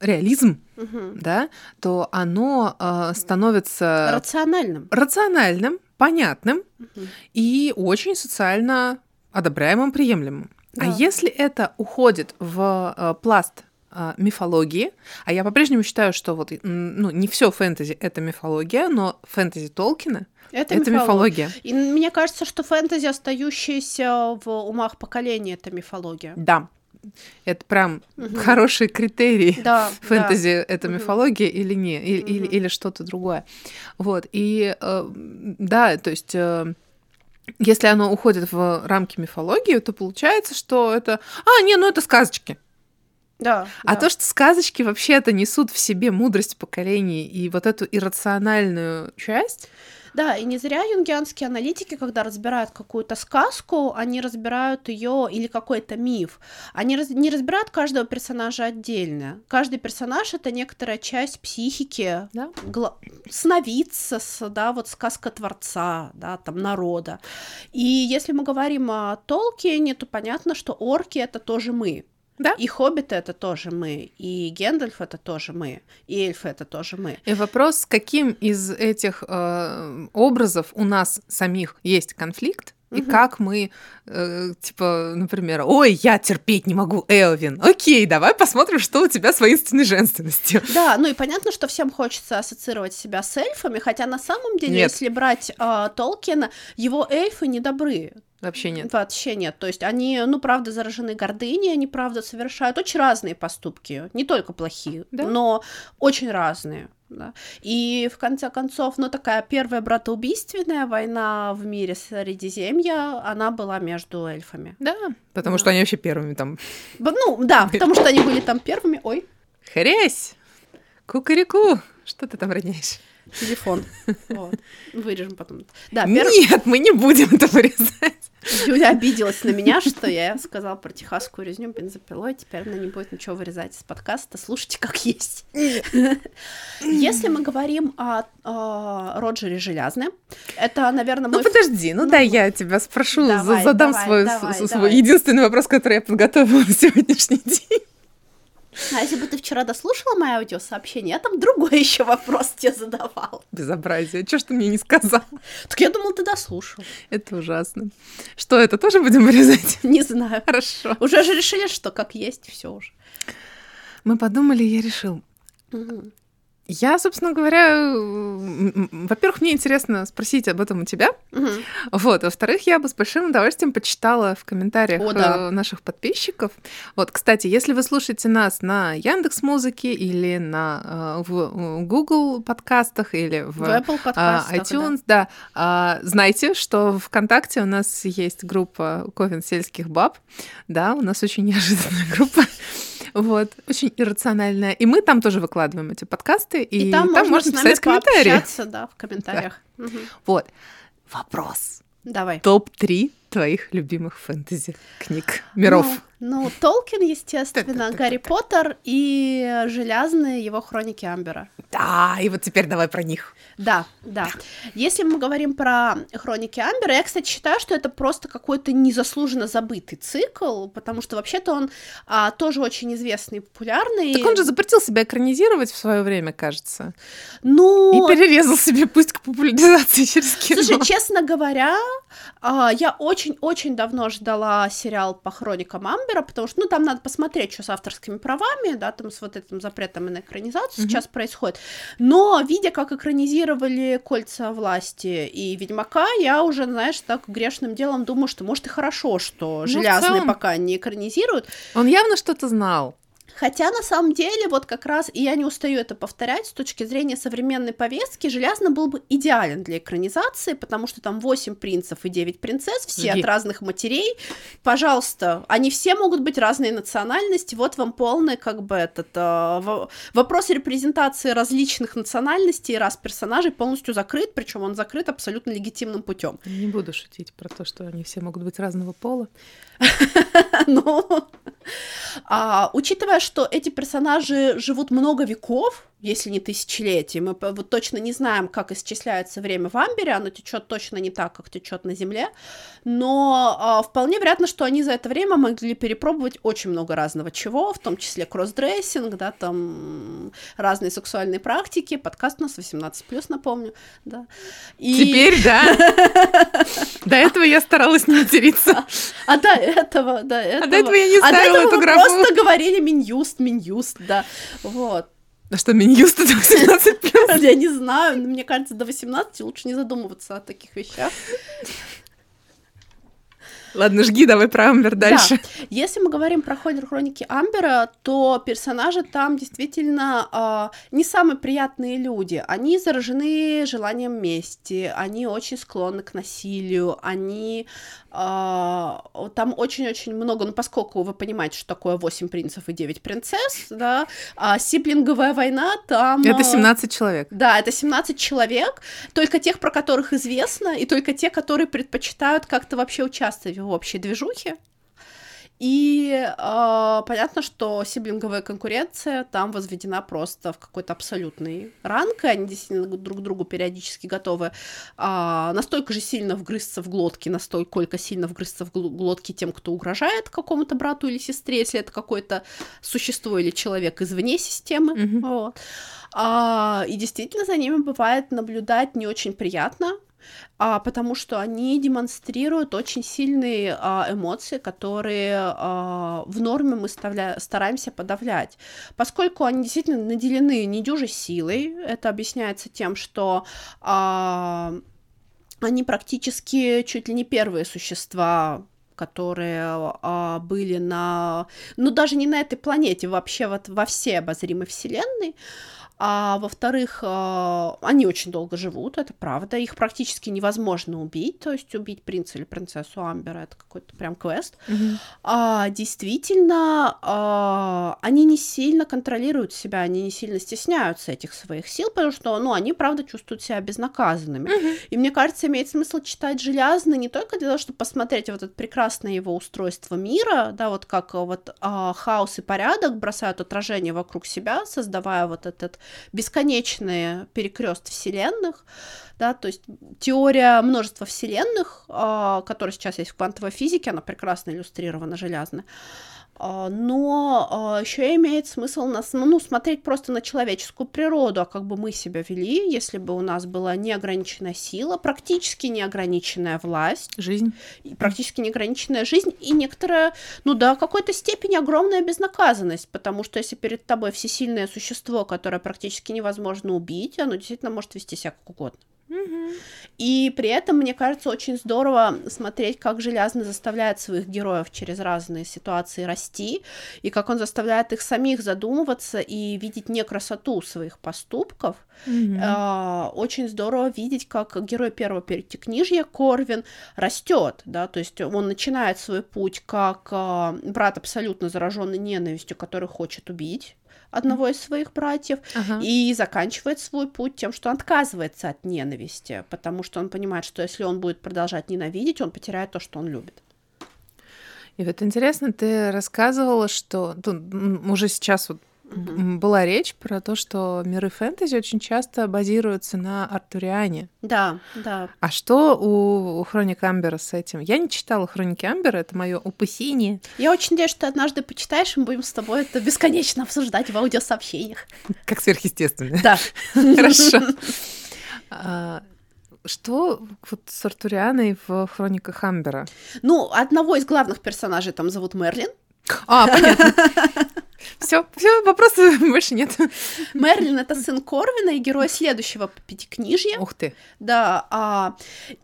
реализм, Мгм. да, то оно а, становится Рациональным. рациональным, понятным Мгм. и очень социально одобряемым, приемлемым. А Да. если это уходит в э, пласт э, мифологии, а я по-прежнему считаю, что вот ну, не все фэнтези это мифология, но фэнтези Толкина Это, это мифология. мифология. И мне кажется, что фэнтези, остающиеся в умах поколения, это мифология. Да. Это прям Мгм. хорошие критерии. Да, Фэнтези это Мгм. мифология или не, или, или, Мгм. или что-то другое. Вот. И э, да, то есть. э, если оно уходит в рамки мифологии, то получается, что это... А, не, ну это сказочки. да. А да. то, что сказочки вообще-то несут в себе мудрость поколений и вот эту иррациональную часть, Да, и не зря юнгианские аналитики, когда разбирают какую-то сказку, они разбирают ее или какой-то миф. Они раз- не разбирают каждого персонажа отдельно. Каждый персонаж это некоторая часть психики, Да. гла- сновидца, да, вот сказка творца, да, там народа. И если мы говорим о Толкине, то понятно, что орки это тоже мы. Да. И хоббиты это тоже мы, и Гендальф это тоже мы, и эльфы это тоже мы. И вопрос, с каким из этих э, образов у нас самих есть конфликт, и Мгм. как мы, э, типа, например, ой, я терпеть не могу Элвин. Окей, давай посмотрим, что у тебя с воинственной женственностью. Да, ну и понятно, что всем хочется ассоциировать себя с эльфами, хотя на самом деле, Нет. если брать а, Толкина, его эльфы не добры. Вообще нет. Вообще нет. То есть они, ну, правда, заражены гордыней, они, правда, совершают очень разные поступки, не только плохие, Да. но очень разные. да. И в конце концов, ну, такая первая братоубийственная война в мире Средиземья, она была между эльфами. Да, потому Да. что они вообще первыми там Ну, да, потому что они были там первыми. Ой, хрясь, кукареку, что ты там роняешь? Телефон. Вот. Вырежем потом. Да, Нет, мы не будем это вырезать. Юля обиделась на меня, что я сказала про техасскую резню бензопилой. Теперь она не будет ничего вырезать из подкаста. Слушайте, как есть. Если мы говорим о, о Роджере Желязне, это, наверное, Ну подожди, ну ну, дай я тебя спрошу, давай, задам давай, свой, давай, свой единственный вопрос, который я подготовила на сегодняшний день. А если бы ты вчера дослушала мое аудиосообщение, я там другой еще вопрос тебе задавал. Безобразие. Чего ж ты мне не сказал? Так я думала, ты дослушал. Это ужасно. Что, это тоже будем вырезать? Не знаю. Хорошо. Уже же решили, что как есть, все уже. Мы подумали, я решил. Я, собственно говоря, во-первых, мне интересно спросить об этом у тебя. Мгм. Вот, во-вторых, я бы с большим удовольствием почитала в комментариях О, да. э, наших подписчиков. Вот, кстати, если вы слушаете нас на Яндекс Музыке или на э, в Google подкастах или в, В Apple а, подкастах, да. iTunes, да, а, знайте, что ВКонтакте у нас есть группа Ковен сельских баб, да, у нас очень неожиданная группа. Вот, очень иррациональная. И мы там тоже выкладываем эти подкасты, и, И, там, можно, можно нами писать комментарии. да, в комментариях. Мгм. Вот. Вопрос. Давай. Топ-3 твоих любимых фэнтези книг миров. Ну, ну, Толкин, естественно. Гарри Поттер и Железные его хроники Амбера. Да, и вот теперь давай про них. Да, да. Если мы говорим про хроники Амбера, я, кстати, считаю, что это просто какой-то незаслуженно забытый цикл, потому что вообще-то он а, тоже очень известный и популярный. Так он же запретил себя экранизировать в свое время, кажется. ну, И перерезал себе путь к популяризации через кино. Слушай, честно говоря, а, я очень-очень давно ждала сериал по хроникам Амбера, Амбера, потому что, ну, там надо посмотреть, что с авторскими правами, да, там с вот этим запретом на экранизацию mm-hmm. сейчас происходит. Но, видя, как экранизировали «Кольца власти» и «Ведьмака», я уже, знаешь, так грешным делом думаю, что, может, и хорошо, что ну, «Железный» целом... пока не экранизируют. Он явно что-то знал. Хотя на самом деле вот как раз, и я не устаю это повторять, с точки зрения современной повестки, Железно был бы идеален для экранизации, потому что там 8 принцев и 9 принцесс, все Жги. от разных матерей. Пожалуйста, они все могут быть разной национальности, вот вам полный как бы этот э, вопрос репрезентации различных национальностей и раз персонажей полностью закрыт, причем он закрыт абсолютно легитимным путем. Не буду шутить про то, что они все могут быть разного пола. Ну, а, учитывая, что эти персонажи живут много веков, если не тысячелетий, мы вот точно не знаем, как исчисляется время в Амбере, оно течет точно не так, как течет на Земле, но а, вполне вероятно, что они за это время могли перепробовать очень много разного чего, в том числе кроссдрессинг, да, там разные сексуальные практики, подкаст у нас 18+, напомню, да. И... Теперь, да. До этого я старалась не материться. А до этого, до этого... А до этого я не ставила эту графу. просто говорили Минюст, Минюст, да, вот. А что, Минюст это 18 плюс? Я не знаю, но мне кажется, до 18 лучше не задумываться о таких вещах. Ладно, жги, давай про Амбер дальше. Да. Если мы говорим про Холлер Хроники Амбера, то персонажи там действительно э, не самые приятные люди. Они заражены желанием мести, они очень склонны к насилию, они а, там очень-очень много, ну, поскольку вы понимаете, что такое 8 принцев и 9 принцесс, да, а сиблинговая война там... Это 17 человек. Да, это 17 человек, только тех, про которых известно, и только те, которые предпочитают как-то вообще участвовать общей движухе. И э, понятно, что сиблинговая конкуренция там возведена просто в какой-то абсолютный ранг, и они действительно друг другу периодически готовы э, настолько же сильно вгрызться в глотки, настолько сильно вгрызться в глотки тем, кто угрожает какому-то брату или сестре, если это какое-то существо или человек извне системы. Mm-hmm. Вот. А, и действительно за ними бывает наблюдать не очень приятно, а, потому что они демонстрируют очень сильные а, эмоции, которые а, в норме мы ставля... стараемся подавлять. Поскольку они действительно наделены недюжей силой, это объясняется тем, что а, они практически чуть ли не первые существа которые а, были на, ну даже не на этой планете, вообще вот во всей обозримой вселенной, а во-вторых, а, они очень долго живут, это правда, их практически невозможно убить, то есть убить принца или принцессу Амбера, это какой-то прям квест. Mm-hmm. А, действительно, а, они не сильно контролируют себя, они не сильно стесняются этих своих сил, потому что, ну, они, правда, чувствуют себя безнаказанными. Mm-hmm. И мне кажется, имеет смысл читать «Железный» не только для того, чтобы посмотреть вот это прекрасное его устройство мира, да, вот как вот а, хаос и порядок бросают отражение вокруг себя, создавая вот этот бесконечные перекрест вселенных, да, то есть теория множества вселенных, а, которая сейчас есть в квантовой физике, она прекрасно иллюстрирована железно, но а, еще имеет смысл нас, ну, смотреть просто на человеческую природу, а как бы мы себя вели, если бы у нас была неограниченная сила, практически неограниченная власть. Жизнь. Практически неограниченная жизнь и некоторая, ну да, какой-то степени огромная безнаказанность, потому что если перед тобой всесильное существо, которое практически невозможно убить, оно действительно может вести себя как угодно. И при этом, мне кажется, очень здорово смотреть, как Железный заставляет своих героев через разные ситуации расти, и как он заставляет их самих задумываться и видеть не красоту своих поступков. Mm-hmm. Очень здорово видеть, как герой первого перетекнижья Корвин растет, да, то есть он начинает свой путь как а, брат абсолютно зараженный ненавистью, который хочет убить одного из своих братьев ага. и заканчивает свой путь тем, что он отказывается от ненависти, потому что он понимает, что если он будет продолжать ненавидеть, он потеряет то, что он любит. И вот интересно, ты рассказывала, что ну, уже сейчас вот Угу. Была речь про то, что миры фэнтези очень часто базируются на Артуриане. Да, да. А что у, у Хроник Амбера с этим? Я не читала Хроники Амбера, это мое упасение. Я очень надеюсь, что ты однажды почитаешь, и мы будем с тобой это бесконечно обсуждать в аудиосообщениях. Как сверхъестественно. Да. Хорошо. А, что вот с Артурианой в Хрониках Амбера? Ну, одного из главных персонажей там зовут Мерлин. А, понятно. Все, все, вопросов больше нет. Мерлин это сын Корвина и герой следующего пятикнижья. Ух ты. Да, а,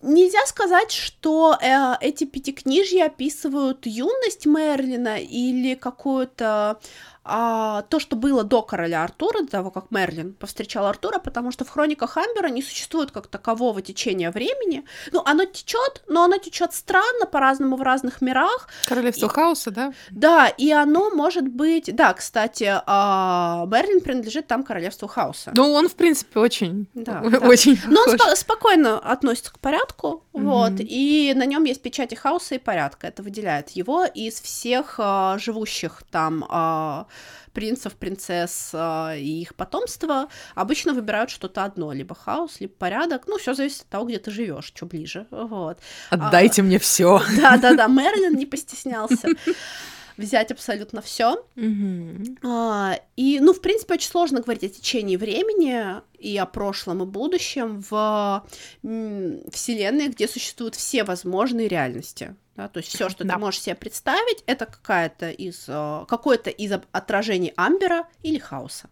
нельзя сказать, что э, эти пятикнижья описывают юность Мерлина или какую-то а, то, что было до короля Артура, до того, как Мерлин повстречал Артура, потому что в хрониках Амбера не существует как такового течения времени. Ну, оно течет, но оно течет странно, по-разному в разных мирах. Королевство и, хаоса, да? Да, и оно может быть... Да, кстати, а, Мерлин принадлежит там королевству хаоса. Ну, он, в принципе, очень... Да, очень да. Но он спо- спокойно относится к порядку, mm-hmm. вот, и на нем есть печати хаоса и порядка. Это выделяет его из всех а, живущих там а, принцев, принцесс э, и их потомства обычно выбирают что-то одно, либо хаос, либо порядок. Ну, все зависит от того, где ты живешь, что ближе. Вот. Отдайте а, мне все. Да, да, да. Мерлин не постеснялся взять абсолютно все. Mm-hmm. А, и, ну, в принципе, очень сложно говорить о течении времени и о прошлом и будущем в вселенной, где существуют все возможные реальности. Да, то есть все, что да. ты можешь себе представить, это какая-то из э, какое-то из отражений Амбера или хаоса.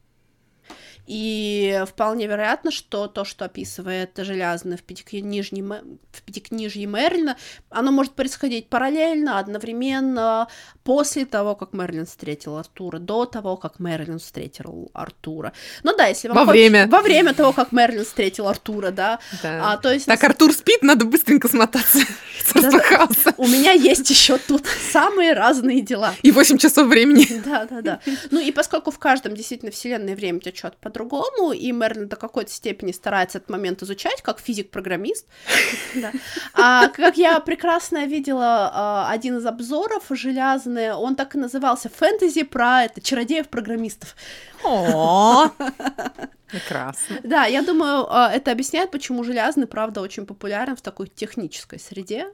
И вполне вероятно, что то, что описывает Железный в Пятикнижье, в Пятикнижье Мерлина, оно может происходить параллельно, одновременно, после того, как Мерлин встретил Артура, до того, как Мерлин встретил Артура. Ну да, если вам Во хочется... время. Во время того, как Мерлин встретил Артура, да. да. А, то есть... Так, Артур спит, надо быстренько смотаться. У меня есть еще тут самые разные дела. И 8 часов времени. Да, да, да. Ну и поскольку в каждом действительно вселенной время течет по-другому, и Мерлин до какой-то степени старается этот момент изучать, как физик-программист. А как я прекрасно видела а, один из обзоров железный, он так и назывался «Фэнтези про это, чародеев-программистов». О, прекрасно. Да, я думаю, а, это объясняет, почему железный, правда, очень популярен в такой технической среде.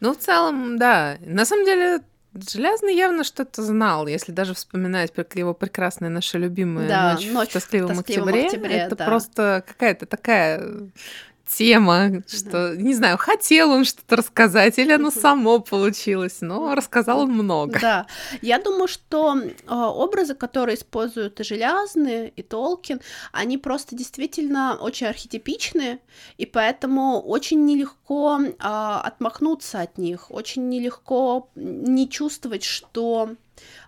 Ну, в целом, да. На самом деле, Железный явно что-то знал, если даже вспоминать его прекрасная наша любимая да, ночь, ночь в тоскливом, в тоскливом октябре. октябре. Это да. просто какая-то такая тема, что, не знаю, хотел он что-то рассказать, или оно само получилось, но рассказал он много. Да, я думаю, что э, образы, которые используют и Железный, и Толкин, они просто действительно очень архетипичные, и поэтому очень нелегко э, отмахнуться от них, очень нелегко не чувствовать, что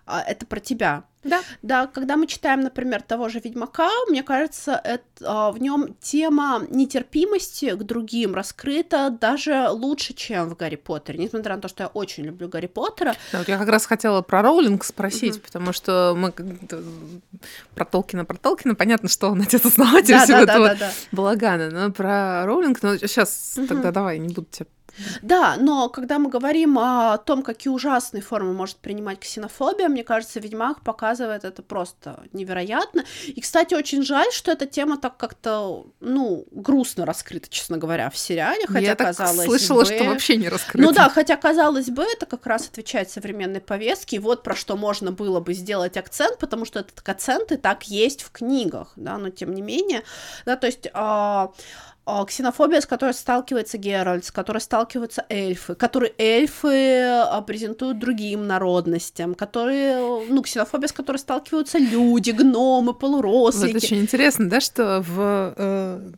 это про тебя. Да. Да, когда мы читаем, например, того же Ведьмака, мне кажется, это, а, в нем тема нетерпимости к другим раскрыта даже лучше, чем в Гарри Поттере, несмотря на то, что я очень люблю Гарри Поттера. Да, вот я как раз хотела про Роулинг спросить, угу. потому что мы про Толкина, про Толкина, понятно, что он отец-основатель да, всего да, этого да, да, да. балагана, но про Роулинг, ну сейчас угу. тогда давай, не буду тебя да, но когда мы говорим о том, какие ужасные формы может принимать ксенофобия, мне кажется, Ведьмак показывает это просто невероятно. И, кстати, очень жаль, что эта тема так как-то, ну, грустно раскрыта, честно говоря, в сериале, хотя Я казалось так слышала, бы... что вообще не раскрыта. Ну да, хотя казалось бы, это как раз отвечает современной повестке, и вот про что можно было бы сделать акцент, потому что этот акцент и так есть в книгах, да, но тем не менее, да, то есть а, ксенофобия, с которой сталкивается Геральт, с которой сталкиваются эльфы, которые эльфы а, презентуют другим народностям, которые, ну, ксенофобия, с которой сталкиваются люди, гномы, полурослики. Вот очень интересно, да, что в, э,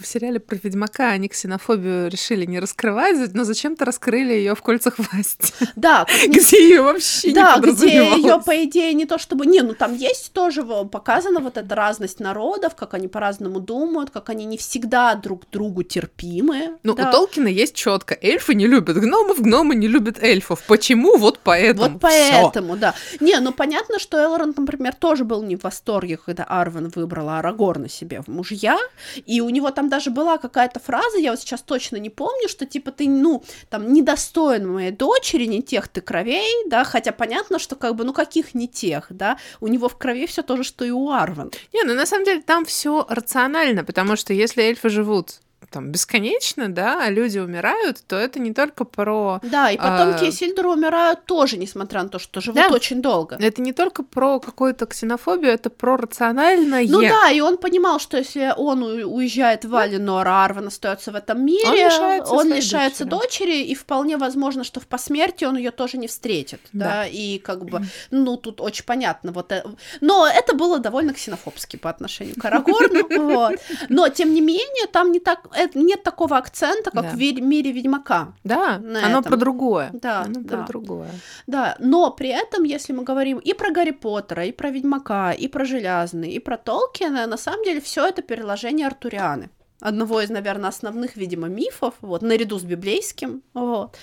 в сериале про Ведьмака они ксенофобию решили не раскрывать, но зачем-то раскрыли ее в кольцах власти. Да, где ее вообще да, не где ее по идее не то чтобы, не, ну там есть тоже показана вот эта разность народов, как они по-разному думают, как они не всегда всегда друг другу терпимы. Ну, да. у Толкина есть четко. Эльфы не любят гномов, гномы не любят эльфов. Почему? Вот поэтому. Вот поэтому, Всё. да. Не, ну понятно, что Элронд, например, тоже был не в восторге, когда Арвен выбрала Арагорна себе в мужья. И у него там даже была какая-то фраза, я вот сейчас точно не помню, что типа ты, ну, там, недостоин моей дочери, не тех ты кровей, да, хотя понятно, что как бы, ну, каких не тех, да, у него в крови все то же, что и у Арвен. Не, ну, на самом деле там все рационально, потому что если эльфы живут там бесконечно, да, а люди умирают, то это не только про... Да, и потомки а... Сильдера умирают тоже, несмотря на то, что живут да. очень долго. Это не только про какую-то ксенофобию, это про рациональное. Ну да, и он понимал, что если он уезжает в Валенор, а Арвен остается в этом мире, он лишается, он лишается дочери. дочери, и вполне возможно, что в посмертии он ее тоже не встретит, да. да, и как бы, ну, тут очень понятно, вот, э, но это было довольно ксенофобски по отношению к Арагорну, вот, но, тем не менее, там не так, нет такого акцента, как в мире Ведьмака. Да, оно про другое. Да, оно про другое. Да, но при этом, если мы говорим и про Гарри Поттера, и про Ведьмака, и про Железный, и про Толкина, на самом деле все это переложение Артурианы одного из, наверное, основных, видимо, мифов, вот, наряду с библейским, вот.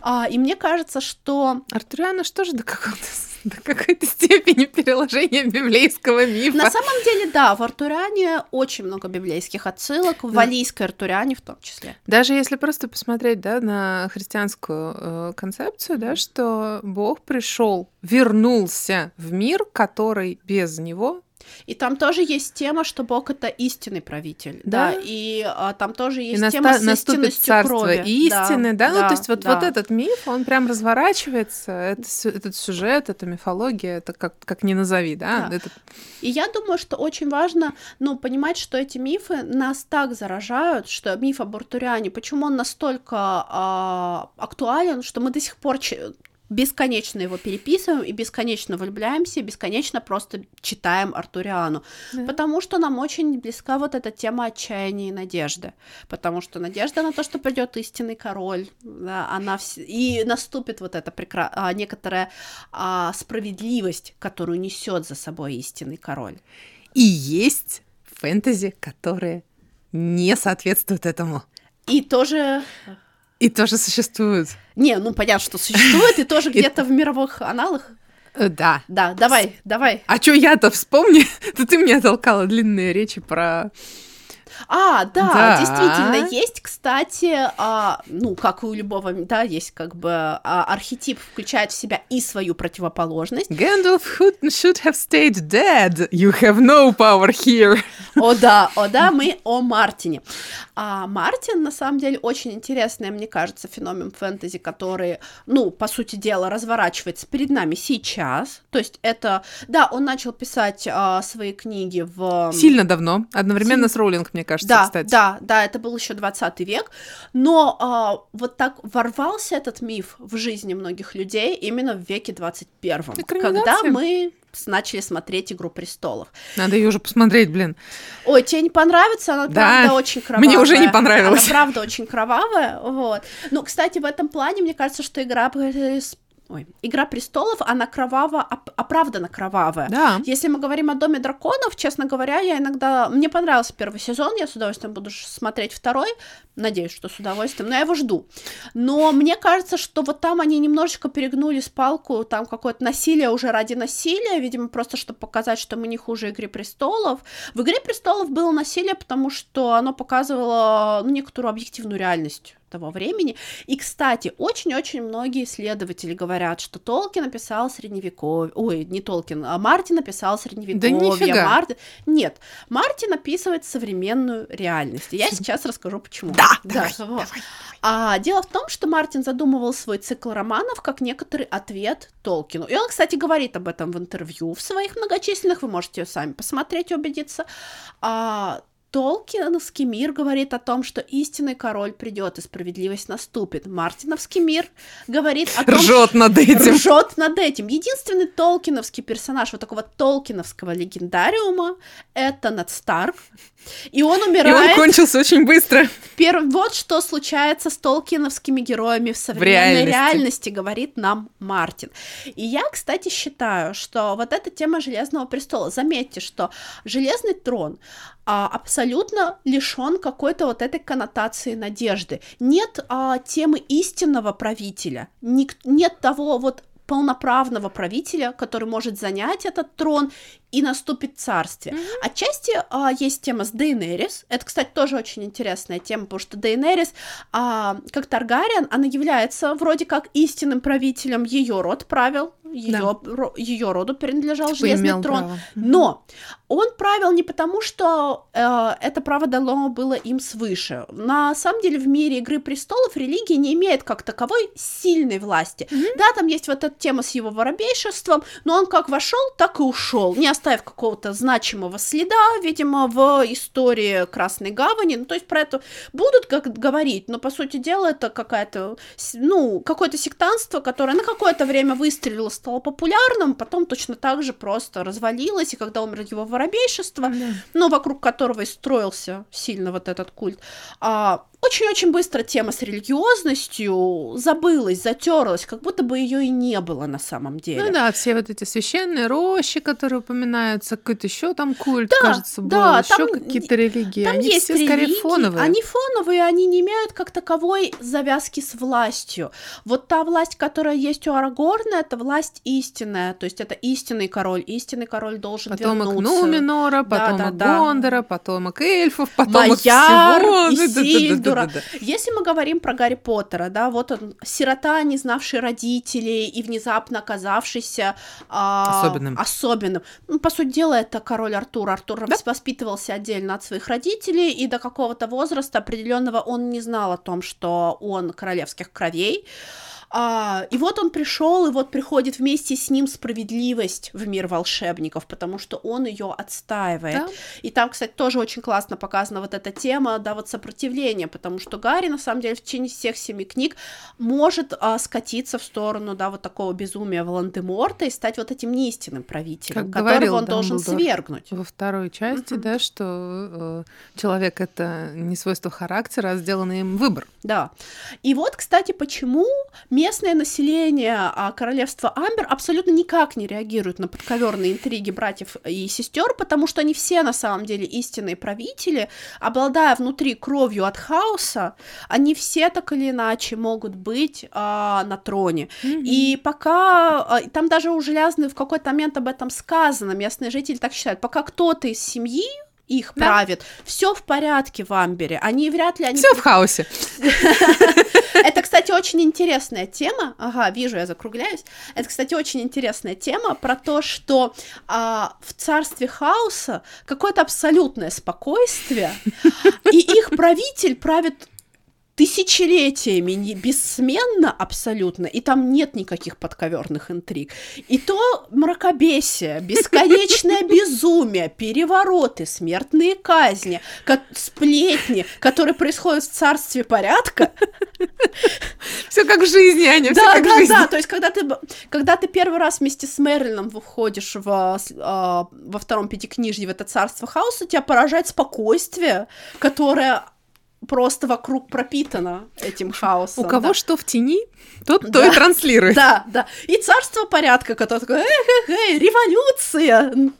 А, и мне кажется, что... Артуриана что же до какого-то до какой-то степени переложения библейского мифа. На самом деле, да, в Артуриане очень много библейских отсылок, в валийской Артуриане в том числе. Даже если просто посмотреть, да, на христианскую э, концепцию, да, что Бог пришел, вернулся в мир, который без него и там тоже есть тема, что Бог это истинный правитель, да, да? и а, там тоже есть и тема наста- с наступит царство крови. истины, да, да? да, ну то есть вот, да. вот этот миф, он прям разворачивается, это, этот сюжет, эта мифология, это как, как ни назови, да. да. Этот... И я думаю, что очень важно, ну, понимать, что эти мифы нас так заражают, что миф об Артуриане, почему он настолько а, актуален, что мы до сих пор бесконечно его переписываем и бесконечно влюбляемся, и бесконечно просто читаем Артуриану, да. потому что нам очень близка вот эта тема отчаяния и надежды, потому что надежда на то, что придет истинный король, да, она вс... и наступит вот эта прекра... а, некоторая а, справедливость, которую несет за собой истинный король. И есть фэнтези, которые не соответствуют этому. И тоже и тоже существуют. Не, ну понятно, что существует, и тоже где-то в мировых аналах. Э, да. Да, давай, давай. А чё я-то вспомни? То ты мне толкала длинные речи про а, да, да, действительно, есть, кстати, а, ну, как и у любого, да, есть как бы а, архетип включает в себя и свою противоположность. Gandalf should have stayed dead. You have no power here. О да, о да, мы о Мартине. А Мартин, на самом деле, очень интересный, мне кажется, феномен фэнтези, который, ну, по сути дела, разворачивается перед нами сейчас. То есть это, да, он начал писать а, свои книги в... Сильно давно, одновременно Сильно... с Роулинг, мне кажется, да, кстати. Да, да, это был еще 20 век, но а, вот так ворвался этот миф в жизни многих людей именно в веке 21, когда мы начали смотреть «Игру престолов». Надо ее уже посмотреть, блин. Ой, тебе не понравится? Она, да. правда, очень кровавая. Мне уже не понравилось. Она, правда, очень кровавая, вот. Ну, кстати, в этом плане, мне кажется, что «Игра Ой, Игра престолов, она кроваво, оп- оправданно кровавая. Да. Если мы говорим о Доме драконов, честно говоря, я иногда... Мне понравился первый сезон, я с удовольствием буду смотреть второй, надеюсь, что с удовольствием, но я его жду. Но мне кажется, что вот там они немножечко перегнули с палку, там какое-то насилие уже ради насилия, видимо, просто чтобы показать, что мы не хуже Игры престолов. В Игре престолов было насилие, потому что оно показывало ну, некоторую объективную реальность того времени. И, кстати, очень-очень многие исследователи говорят, что Толкин написал средневековье, ой, не Толкин, а Мартин написал средневековье. Да Марти... Нет, Мартин описывает современную реальность. И я сейчас расскажу, почему. Да, да. Давай, вот. давай. А дело в том, что Мартин задумывал свой цикл романов как некоторый ответ Толкину. И он, кстати, говорит об этом в интервью в своих многочисленных, вы можете сами посмотреть и убедиться. А, Толкиновский мир говорит о том, что истинный король придет и справедливость наступит. Мартиновский мир говорит о том, ржет над этим. Ржет над этим. Единственный толкиновский персонаж вот такого толкиновского легендариума это Нед Старк. И он умирает. И он кончился очень быстро. Перв... Вот что случается с толкиновскими героями в современной в реальности. реальности, говорит нам Мартин. И я, кстати, считаю, что вот эта тема Железного престола, заметьте, что Железный трон а, абсолютно лишен какой-то вот этой коннотации надежды. Нет а, темы истинного правителя, нет, нет того вот полноправного правителя, который может занять этот трон и наступит царствие. Mm-hmm. Отчасти а, есть тема с Дейнерис. Это, кстати, тоже очень интересная тема, потому что Дейнерис, а, как Таргариен, она является вроде как истинным правителем, ее род правил ее, ро- ее роду принадлежал Типа железный трон. право. Но он правил не потому, что э, это право дано было им свыше. На самом деле в мире Игры престолов религия не имеет как таковой сильной власти. Да, там есть вот эта тема с его воробейшеством, но он как вошел, так и ушел, не оставив какого-то значимого следа, видимо, в истории Красной Гавани. Ну, то есть про это будут как говорить, но по сути дела это какая-то, с- ну, какое-то сектанство, которое на какое-то время выстрелило, стало популярным, потом точно так же просто развалилось, и когда умер его воробейшество, Да. но вокруг которого и строился сильно вот этот культ, а, очень-очень быстро тема с религиозностью забылась, затерлась, как будто бы ее и не было на самом деле. Ну да, все вот эти священные рощи, которые упоминаются, какой-то еще там культ, Да, кажется, был, да, еще какие-то религии. Там Они есть все скорее религии, фоновые. Они фоновые, они не имеют как таковой завязки с властью. Вот та власть, которая есть у Арагорна, это власть истинная, то есть это истинный король. Истинный король должен Потомок вернуться. Нуменора, Да, потомок да, да. Гондора, потомок эльфов, потомок Маяр всего. И Да-да-да-да-да-да. Сильдура. Если мы говорим про Гарри Поттера, да, вот он, сирота, не знавший родителей и внезапно оказавшийся а, Особенным. особенным. Ну, по сути дела, это король Артур. Артур Да. воспитывался отдельно от своих родителей, и до какого-то возраста определенного он не знал о том, что он королевских кровей. А, и вот он пришел, и вот приходит вместе с ним справедливость в мир волшебников, потому что он ее отстаивает. Да. И там, кстати, тоже очень классно показана вот эта тема, да, вот сопротивления, потому что Гарри, на самом деле, в течение всех семи книг может а, скатиться в сторону, да, вот такого безумия Волан-де-Морта и стать вот этим неистинным правителем, Как которого говорил он должен Дамблдор. свергнуть. Во второй части, Мгм. да, что э, человек это не свойство характера, а сделанный им выбор. Да. И вот, кстати, почему местное население а, королевства Амбер абсолютно никак не реагирует на подковерные интриги братьев и сестер, потому что они все на самом деле истинные правители, обладая внутри кровью от хаоса, они все так или иначе могут быть а, на троне. И пока а, там даже у Железной в какой-то момент об этом сказано, местные жители так считают, пока кто-то из семьи их Да. правит, все в порядке в Амбере. Они вряд ли они Все в хаосе. это, кстати, очень интересная тема. Ага, вижу, я закругляюсь. Это, кстати, очень интересная тема про то, что а, в царстве хаоса какое-то абсолютное спокойствие, и их правитель правит тысячелетиями не- бессменно абсолютно, и там нет никаких подковерных интриг. И то мракобесие, бесконечное безумие, перевороты, смертные казни, сплетни, которые происходят в царстве порядка, Все как в жизни, Аня, все да, как в да, жизни. да. То есть, когда ты, когда ты первый раз вместе с Мерлином входишь в, а, во втором пятикнижье в это царство хаоса, тебя поражает спокойствие, которое просто вокруг пропитано этим хаосом. У кого да. что в тени, тот то Да. и транслирует. Да, да. И царство порядка, которое такое, эх, эх, эх, революция.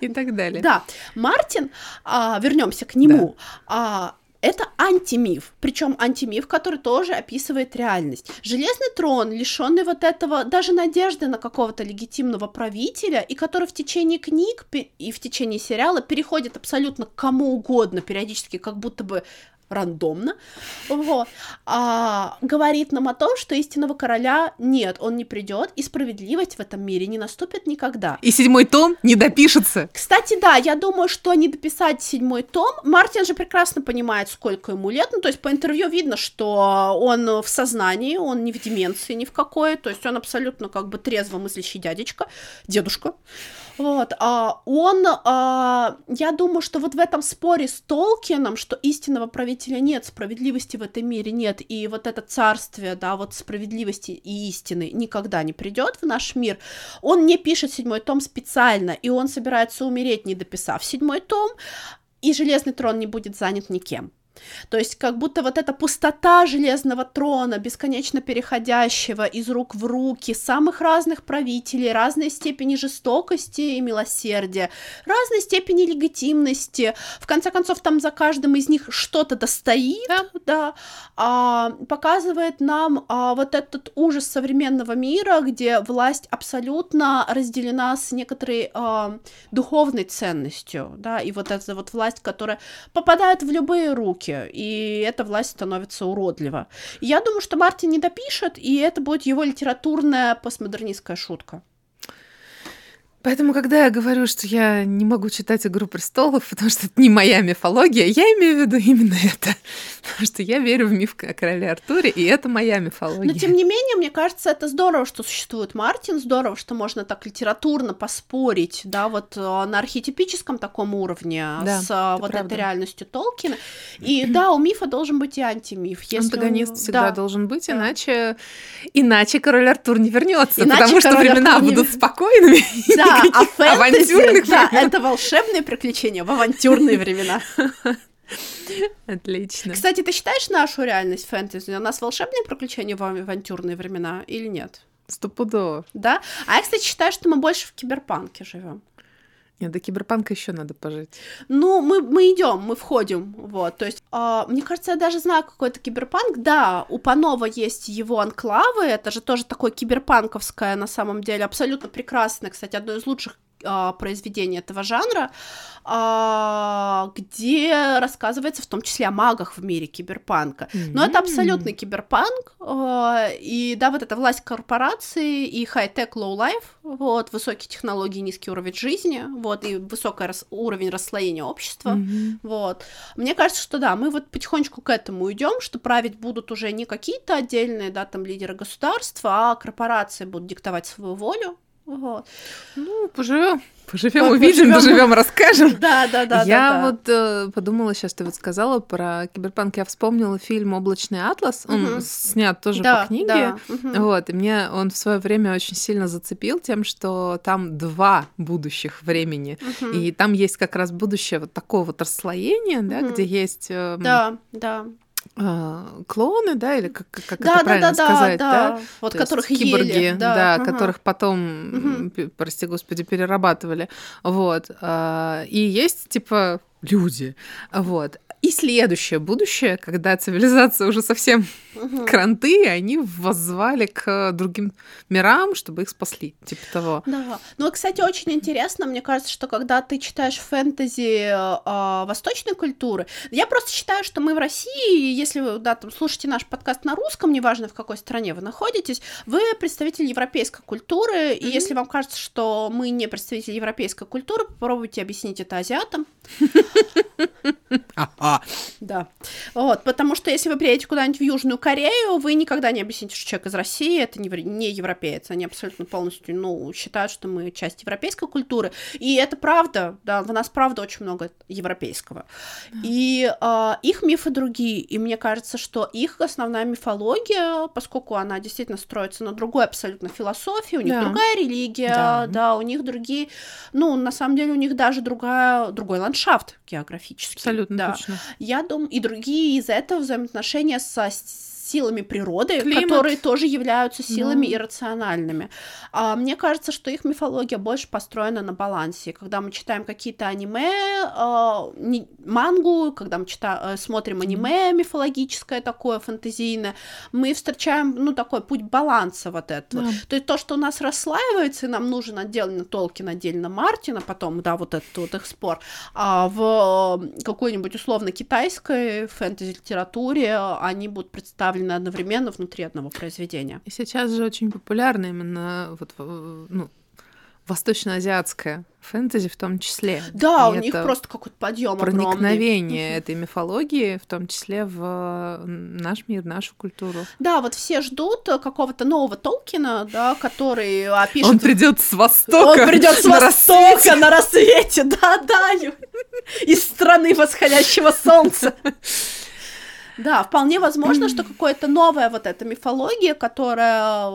И так далее. Да, Мартин, вернемся к нему. а, это антимиф, причем антимиф, который тоже описывает реальность. Железный трон, лишенный вот этого даже надежды на какого-то легитимного правителя, и который в течение книг и в течение сериала переходит абсолютно к кому угодно, периодически как будто бы рандомно, вот, а, говорит нам о том, что истинного короля нет, он не придет, и справедливость в этом мире не наступит никогда. И седьмой том не допишется. Кстати, да, я думаю, что не дописать седьмой том. Мартин же прекрасно понимает, сколько ему лет. Ну, то есть по интервью видно, что он в сознании, он не в деменции ни в какой. То есть он абсолютно как бы трезво мыслящий дядечка, дедушка. Вот, а он, а, я думаю, что вот в этом споре с Толкином, что истинного правителя нет, справедливости в этом мире нет, и вот это царствие, да, вот справедливости и истины никогда не придет в наш мир, он не пишет седьмой том специально, и он собирается умереть, не дописав седьмой том, и Железный трон не будет занят никем. То есть как будто вот эта пустота железного трона, бесконечно переходящего из рук в руки самых разных правителей, разной степени жестокости и милосердия, разной степени легитимности. В конце концов, там за каждым из них что-то достоит, Да. да, а, показывает нам а, вот этот ужас современного мира, где власть абсолютно разделена с некоторой а, духовной ценностью, да, и вот эта вот власть, которая попадает в любые руки, руки, и эта власть становится уродлива. Я думаю, что Мартин не допишет, и это будет его литературная постмодернистская шутка. Поэтому, когда я говорю, что я не могу читать «Игру престолов», потому что это не моя мифология, я имею в виду именно это. Потому что я верю в миф о короле Артуре, и это моя мифология. Но, тем не менее, мне кажется, это здорово, что существует Мартин, здорово, что можно так литературно поспорить, да, вот э, на архетипическом таком уровне да, с э, вот правда. этой реальностью Толкина. И да, у мифа должен быть и антимиф. Если Антагонист он... всегда да. должен быть, иначе... иначе король Артур не вернется, потому что времена Артур будут не... спокойными. Да, а фэнтези, да, это волшебные приключения в авантюрные времена. Отлично. Кстати, ты считаешь нашу реальность фэнтези? У нас волшебные приключения в авантюрные времена или нет? Стопудово. Да? А я, кстати, считаю, что мы больше в киберпанке живем. Нет, до киберпанка еще надо пожить. Ну, мы, мы идем, мы входим, вот, то есть, э, мне кажется, я даже знаю какой-то киберпанк, да, у Панова есть его анклавы, это же тоже такое киберпанковское, на самом деле, абсолютно прекрасное, кстати, одно из лучших произведений этого жанра, а, где рассказывается в том числе о магах в мире киберпанка. Mm-hmm. Но это абсолютный киберпанк, а, и да, вот эта власть корпорации и хай-тек, low-life, вот, высокие технологии, низкий уровень жизни, вот, и высокий рас- уровень расслоения общества, mm-hmm. вот. Мне кажется, что да, мы вот потихонечку к этому идем, что править будут уже не какие-то отдельные, да, там, лидеры государства, а корпорации будут диктовать свою волю, вот. Ну, поживем. Поживем, увидим, поживем, расскажем. Да, да, да. Я да, вот э, подумала, сейчас ты вот сказала про киберпанк, я вспомнила фильм Облачный атлас. Он угу. снят тоже да, по книге. Да. Угу. Вот, и мне он в свое время очень сильно зацепил тем, что там два будущих времени. Угу. И там есть как раз будущее вот такого вот расслоения, да, угу. где есть. Э, да, да клоны, да, или как, как да, это да, правильно да, сказать, да, да? Вот То которых киборги, ели, да, да ага. которых потом, угу. прости господи, перерабатывали, вот. А, и есть типа люди, вот. И следующее будущее, когда цивилизация уже совсем угу. кранты, они воззвали к другим мирам, чтобы их спасли, типа того. Да. Ну, кстати, очень интересно, мне кажется, что когда ты читаешь фэнтези э, восточной культуры, я просто считаю, что мы в России, если вы, да, там, слушаете наш подкаст на русском, неважно в какой стране вы находитесь, вы представитель европейской культуры, mm-hmm. и если вам кажется, что мы не представитель европейской культуры, попробуйте объяснить это азиатам. Да. Вот, потому что если вы приедете куда-нибудь в Южную Корею, вы никогда не объясните, что человек из России это не, не европеец. Они абсолютно полностью, ну, считают, что мы часть европейской культуры. И это правда, да, в нас правда очень много европейского. И э, их мифы другие. И мне кажется, что их основная мифология, поскольку она действительно строится на другой абсолютно философии, у них да. другая религия, да. да, у них другие, ну, на самом деле у них даже другая, другой ландшафт географический. Абсолютно да. точно. Я думаю, и другие из этого взаимоотношения со силами природы, Климат. которые тоже являются силами ну. иррациональными. А, мне кажется, что их мифология больше построена на балансе. Когда мы читаем какие-то аниме, а, не, мангу, когда мы читаем, э, смотрим аниме мифологическое такое, фантазийное, мы встречаем, ну, такой путь баланса вот этого. Да. То есть то, что у нас расслаивается, и нам нужен отдельно Толкин, отдельно Мартина, потом, да, вот этот вот их спор, а в какой-нибудь условно китайской фэнтези-литературе они будут представлены представлены одновременно внутри одного произведения. И сейчас же очень популярно именно вот, ну, восточноазиатское фэнтези в том числе. Да, и у них просто какой-то подъем проникновение огромный. этой мифологии, в том числе в наш мир, нашу культуру. Да, вот все ждут какого-то нового Толкина, да, который опишет. Он придет с востока. Он придет с на востока рассвете. на рассвете, да, да, из страны восходящего солнца. Да, вполне возможно, что какое-то новая вот эта мифология, которая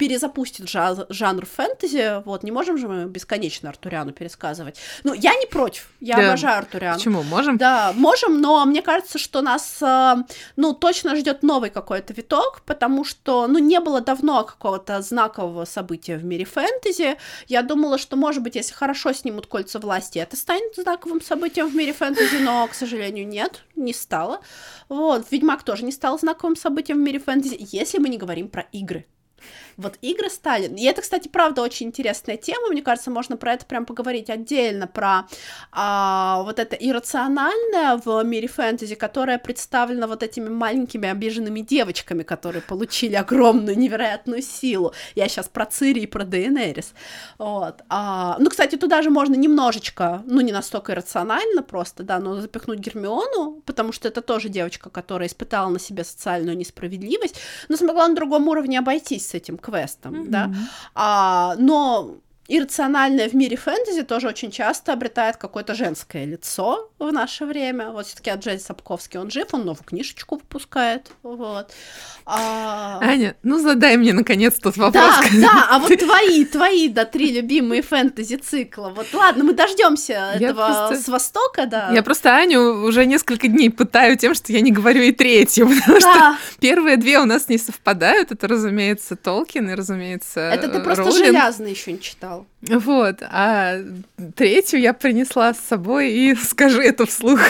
перезапустит жанр фэнтези. Вот, не можем же мы бесконечно Артуриану пересказывать. Ну, я не против, я да. обожаю Артуриану. Почему? Можем? Да, можем, но мне кажется, что нас, э, ну, точно ждет новый какой-то виток, потому что, ну, не было давно какого-то знакового события в мире фэнтези. Я думала, что, может быть, если хорошо снимут кольца власти, это станет знаковым событием в мире фэнтези, но, к сожалению, нет, не стало. Вот, Ведьмак тоже не стал знаковым событием в мире фэнтези, если мы не говорим про игры. Вот игры стали... И это, кстати, правда очень интересная тема, мне кажется, можно про это прям поговорить отдельно, про а, вот это иррациональное в мире фэнтези, которое представлено вот этими маленькими обиженными девочками, которые получили огромную невероятную силу. Я сейчас про Цири и про Дейенерис. Вот. А, ну, кстати, туда же можно немножечко, ну, не настолько иррационально просто, да, но запихнуть Гермиону, потому что это тоже девочка, которая испытала на себе социальную несправедливость, но смогла на другом уровне обойтись с этим квестом, mm-hmm. да. А, но иррациональное в мире фэнтези тоже очень часто обретает какое-то женское лицо в наше время. Вот все-таки Аджель Сапковский, он жив, он новую книжечку выпускает. Вот. А... Аня, ну задай мне наконец тот вопрос. Да, да, а вот твои, твои, да, три любимые фэнтези цикла. Вот ладно, мы дождемся этого просто... с Востока, да. Я просто Аню уже несколько дней пытаю тем, что я не говорю и третью, потому да. что первые две у нас не совпадают. Это, разумеется, Толкин и, разумеется, Это ты просто Роулинг. железный еще не читал. Вот, а третью я принесла с собой и скажи это вслух.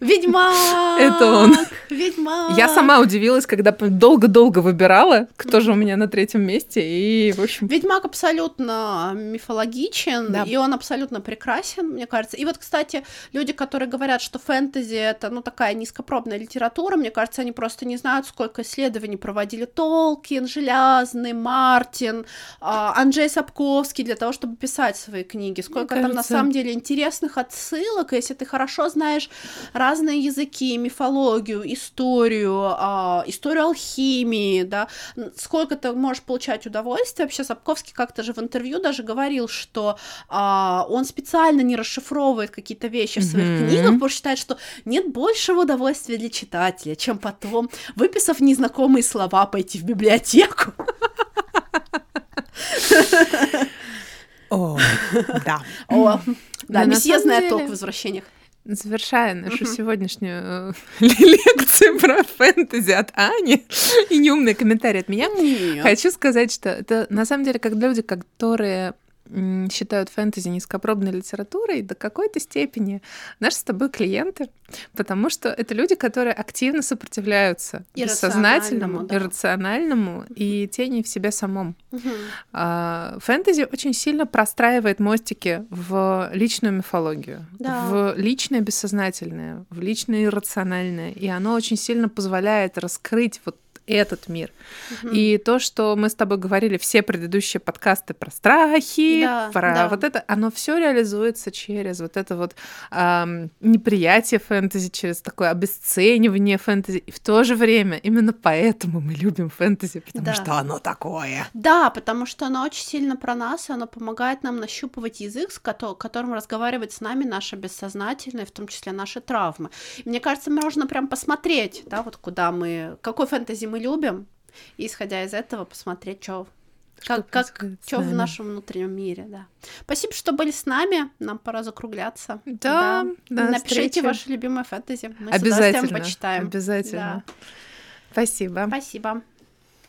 Ведьмак! Это он. Ведьмак! Я сама удивилась, когда долго-долго выбирала, кто же у меня на третьем месте, и, в общем... Ведьмак абсолютно мифологичен, да. и он абсолютно прекрасен, мне кажется. И вот, кстати, люди, которые говорят, что фэнтези — это, ну, такая низкопробная литература, мне кажется, они просто не знают, сколько исследований проводили Толкин, Железный, Мартин, а, Анджей Сапковский для того, чтобы писать свои книги. Сколько там, на самом деле, интересных отсылок, если ты хорошо знаешь разные языки, мифологию, историю, а, историю алхимии, да, сколько ты можешь получать удовольствие. Вообще Сапковский как-то же в интервью даже говорил, что а, он специально не расшифровывает какие-то вещи в своих mm-hmm. книгах, потому что считает, что нет большего удовольствия для читателя, чем потом, выписав незнакомые слова, пойти в библиотеку. О, да. О, да, месье знает толк в возвращениях. Завершая нашу uh-huh. сегодняшнюю э, лекцию про фэнтези от Ани и неумные комментарии от меня, Нет. хочу сказать, что это на самом деле как люди, которые считают фэнтези низкопробной литературой до какой-то степени наши с тобой клиенты, потому что это люди, которые активно сопротивляются бессознательному, да. иррациональному и тени в себе самом. Угу. Фэнтези очень сильно простраивает мостики в личную мифологию, да. в личное бессознательное, в личное иррациональное, и оно очень сильно позволяет раскрыть вот этот мир. Угу. И то, что мы с тобой говорили, все предыдущие подкасты про страхи, да, про да. вот это, оно все реализуется через вот это вот эм, неприятие фэнтези, через такое обесценивание фэнтези. И в то же время именно поэтому мы любим фэнтези, потому да. что оно такое. Да, потому что оно очень сильно про нас, и оно помогает нам нащупывать язык, с которым разговаривает с нами наше бессознательное, в том числе наши травмы. И мне кажется, можно прям посмотреть, да, вот куда мы, какой фэнтези мы любим, и исходя из этого посмотреть, что как, как что в нашем внутреннем мире, да. Спасибо, что были с нами. Нам пора закругляться. Да. да. Напишите встречи. ваши любимые фэнтези. Мы Обязательно. с почитаем. Обязательно. Да. Спасибо. Спасибо.